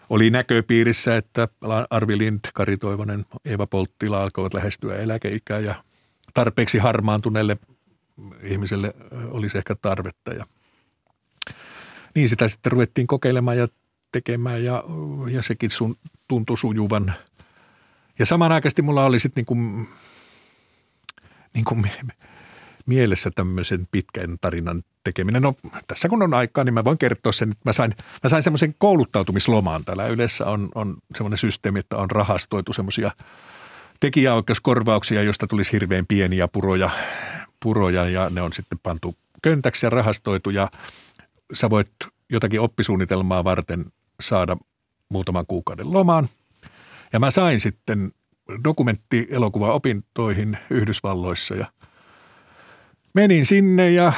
S3: oli näköpiirissä, että Arvi Lind, Kari Toivonen, Eeva Polttila alkoivat lähestyä eläkeikää ja tarpeeksi harmaantuneelle ihmiselle olisi ehkä tarvetta. Ja niin sitä sitten ruvettiin kokeilemaan ja tekemään ja, ja sekin sun tuntui sujuvan. Ja samanaikaisesti mulla oli sitten niin kuin, niin kuin mielessä tämmöisen pitkän tarinan tekeminen. No tässä kun on aikaa, niin mä voin kertoa sen, että mä sain, mä sain semmoisen kouluttautumislomaan. Täällä yleensä on, on semmoinen systeemi, että on rahastoitu semmoisia tekijäoikeuskorvauksia, joista tulisi hirveän pieniä puroja, puroja ja ne on sitten pantu köntäksi ja rahastoitu ja sä voit jotakin oppisuunnitelmaa varten saada muutaman kuukauden lomaan. Ja mä sain sitten dokumenttielokuva-opintoihin Yhdysvalloissa ja menin sinne ja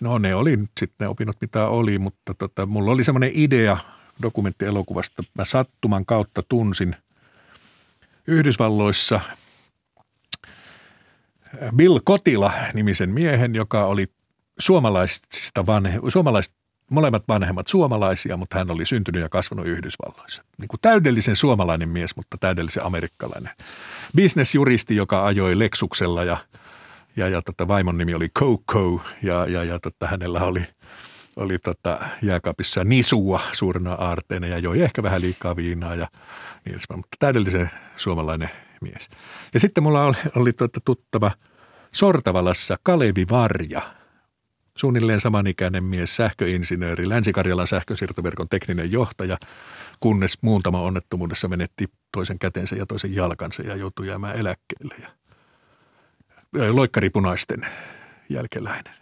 S3: no ne oli sitten ne opinnot mitä oli, mutta tota, mulla oli semmoinen idea dokumenttielokuvasta. Mä sattuman kautta tunsin Yhdysvalloissa Bill Kotila nimisen miehen, joka oli suomalaisista vanhe, suomalaisista molemmat vanhemmat suomalaisia, mutta hän oli syntynyt ja kasvanut Yhdysvalloissa. Niin kuin täydellisen suomalainen mies, mutta täydellisen amerikkalainen. Businessjuristi, joka ajoi Lexuksella ja, ja, ja tota, vaimon nimi oli Coco ja, ja, ja tota, hänellä oli, oli tota, jääkaapissa nisua suurena aarteena ja joi ehkä vähän liikaa viinaa ja niin mutta täydellisen suomalainen mies. Ja sitten mulla oli, oli tuota, tuttava Sortavalassa Kalevi Varja – suunnilleen samanikäinen mies, sähköinsinööri, Länsi-Karjalan sähkösiirtoverkon tekninen johtaja, kunnes muuntama onnettomuudessa menetti toisen kätensä ja toisen jalkansa ja joutui jäämään eläkkeelle. Ja, loikkaripunaisten jälkeläinen.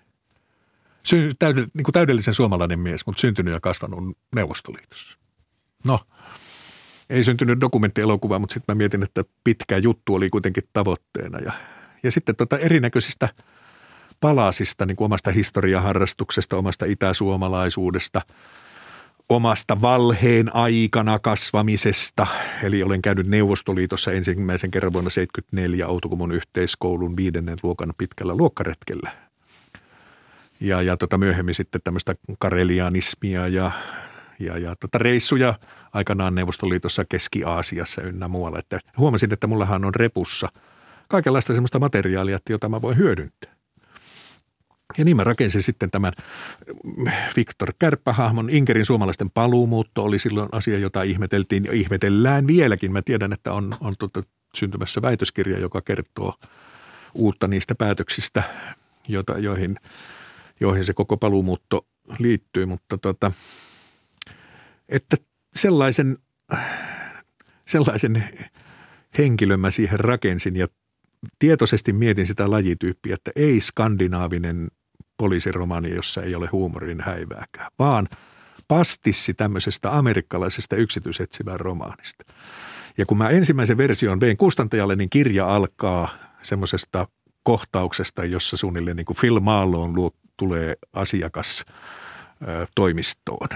S3: Sy- täydell, niin kuin täydellisen suomalainen mies, mutta syntynyt ja kasvanut Neuvostoliitossa. No, ei syntynyt dokumenttielokuvaa, mutta sitten mä mietin, että pitkä juttu oli kuitenkin tavoitteena. Ja, ja sitten tota erinäköisistä – palasista niin kuin omasta historiaharrastuksesta, omasta itäsuomalaisuudesta, omasta valheen aikana kasvamisesta. Eli olen käynyt Neuvostoliitossa ensimmäisen kerran vuonna 1974 Outokumon yhteiskoulun viidennen luokan pitkällä luokkaretkellä. Ja, ja tota myöhemmin sitten tämmöistä karelianismia ja, ja, ja tota reissuja aikanaan Neuvostoliitossa Keski-Aasiassa ynnä muualla. Että huomasin, että mullahan on repussa kaikenlaista semmoista materiaalia, jota mä voin hyödyntää. Ja niin mä rakensin sitten tämän Viktor Kärppähahmon. Inkerin suomalaisten paluumuutto oli silloin asia, jota ihmeteltiin ja ihmetellään vieläkin. Mä tiedän, että on, on tuota, syntymässä väitöskirja, joka kertoo uutta niistä päätöksistä, joita, joihin, joihin se koko paluumuutto liittyy. Mutta tota, että sellaisen, sellaisen henkilön mä siihen rakensin ja tietoisesti mietin sitä lajityyppiä, että ei skandinaavinen poliisiromaani, jossa ei ole huumorin häivääkään, vaan pastissi tämmöisestä amerikkalaisesta yksityisetsivän romaanista. Ja kun mä ensimmäisen version vein kustantajalle, niin kirja alkaa semmoisesta kohtauksesta, jossa suunnilleen niin kuin Phil Marlowe luo, tulee asiakas ö, toimistoon.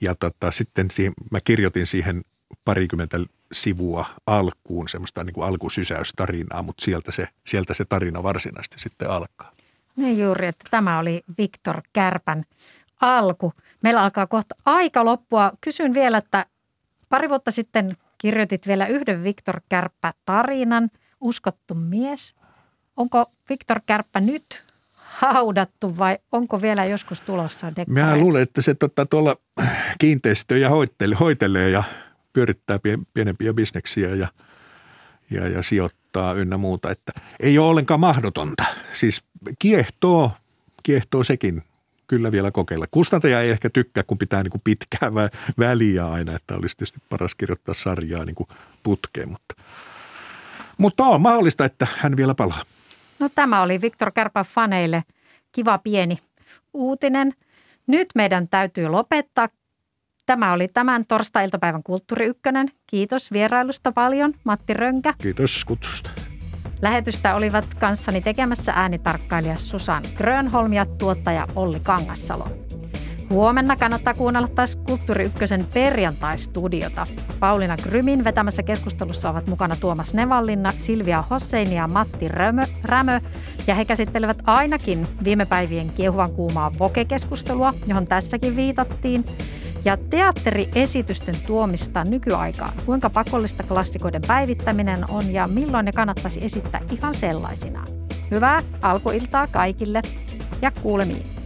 S3: Ja tota, sitten siihen, mä kirjoitin siihen parikymmentä sivua alkuun, semmoista niin kuin alkusysäystarinaa, mutta sieltä se, sieltä se tarina varsinaisesti sitten alkaa.
S2: Niin juuri, että tämä oli Viktor Kärpän alku. Meillä alkaa kohta aika loppua. Kysyn vielä, että pari vuotta sitten kirjoitit vielä yhden Viktor Kärppä-tarinan, Uskottu mies. Onko Viktor Kärppä nyt haudattu vai onko vielä joskus tulossa dekkareita?
S3: Mä luulen, että se tota, tuolla kiinteistöjä hoitelee, hoitelee ja pyörittää pienempiä bisneksiä ja, ja, ja sijoittaa ynnä muuta. Että ei ole ollenkaan mahdotonta. Siis kiehtoo, kiehtoo sekin kyllä vielä kokeilla. Kustantaja ei ehkä tykkää, kun pitää niin kuin pitkää väliä aina, että olisi tietysti paras kirjoittaa sarjaa niin kuin putkeen, mutta, mutta on mahdollista, että hän vielä palaa.
S2: No tämä oli Viktor Kärpän faneille kiva pieni uutinen. Nyt meidän täytyy lopettaa. Tämä oli tämän torstai-iltapäivän Kulttuuri Ykkönen. Kiitos vierailusta paljon, Matti Rönkä.
S3: Kiitos kutsusta.
S2: Lähetystä olivat kanssani tekemässä äänitarkkailija Susan Grönholm ja tuottaja Olli Kangassalo. Huomenna kannattaa kuunnella taas Kulttuuri Ykkösen perjantai-studiota. Pauliina Grymin vetämässä keskustelussa ovat mukana Tuomas Nevallinna, Silvia Hossein ja Matti Rämö, Rämö. Ja he käsittelevät ainakin viime päivien kiehuvan kuumaa Voke-keskustelua, johon tässäkin viitattiin ja teatteriesitysten tuomista nykyaikaan. Kuinka pakollista klassikoiden päivittäminen on ja milloin ne kannattaisi esittää ihan sellaisinaan. Hyvää alkuiltaa kaikille ja kuulemiin.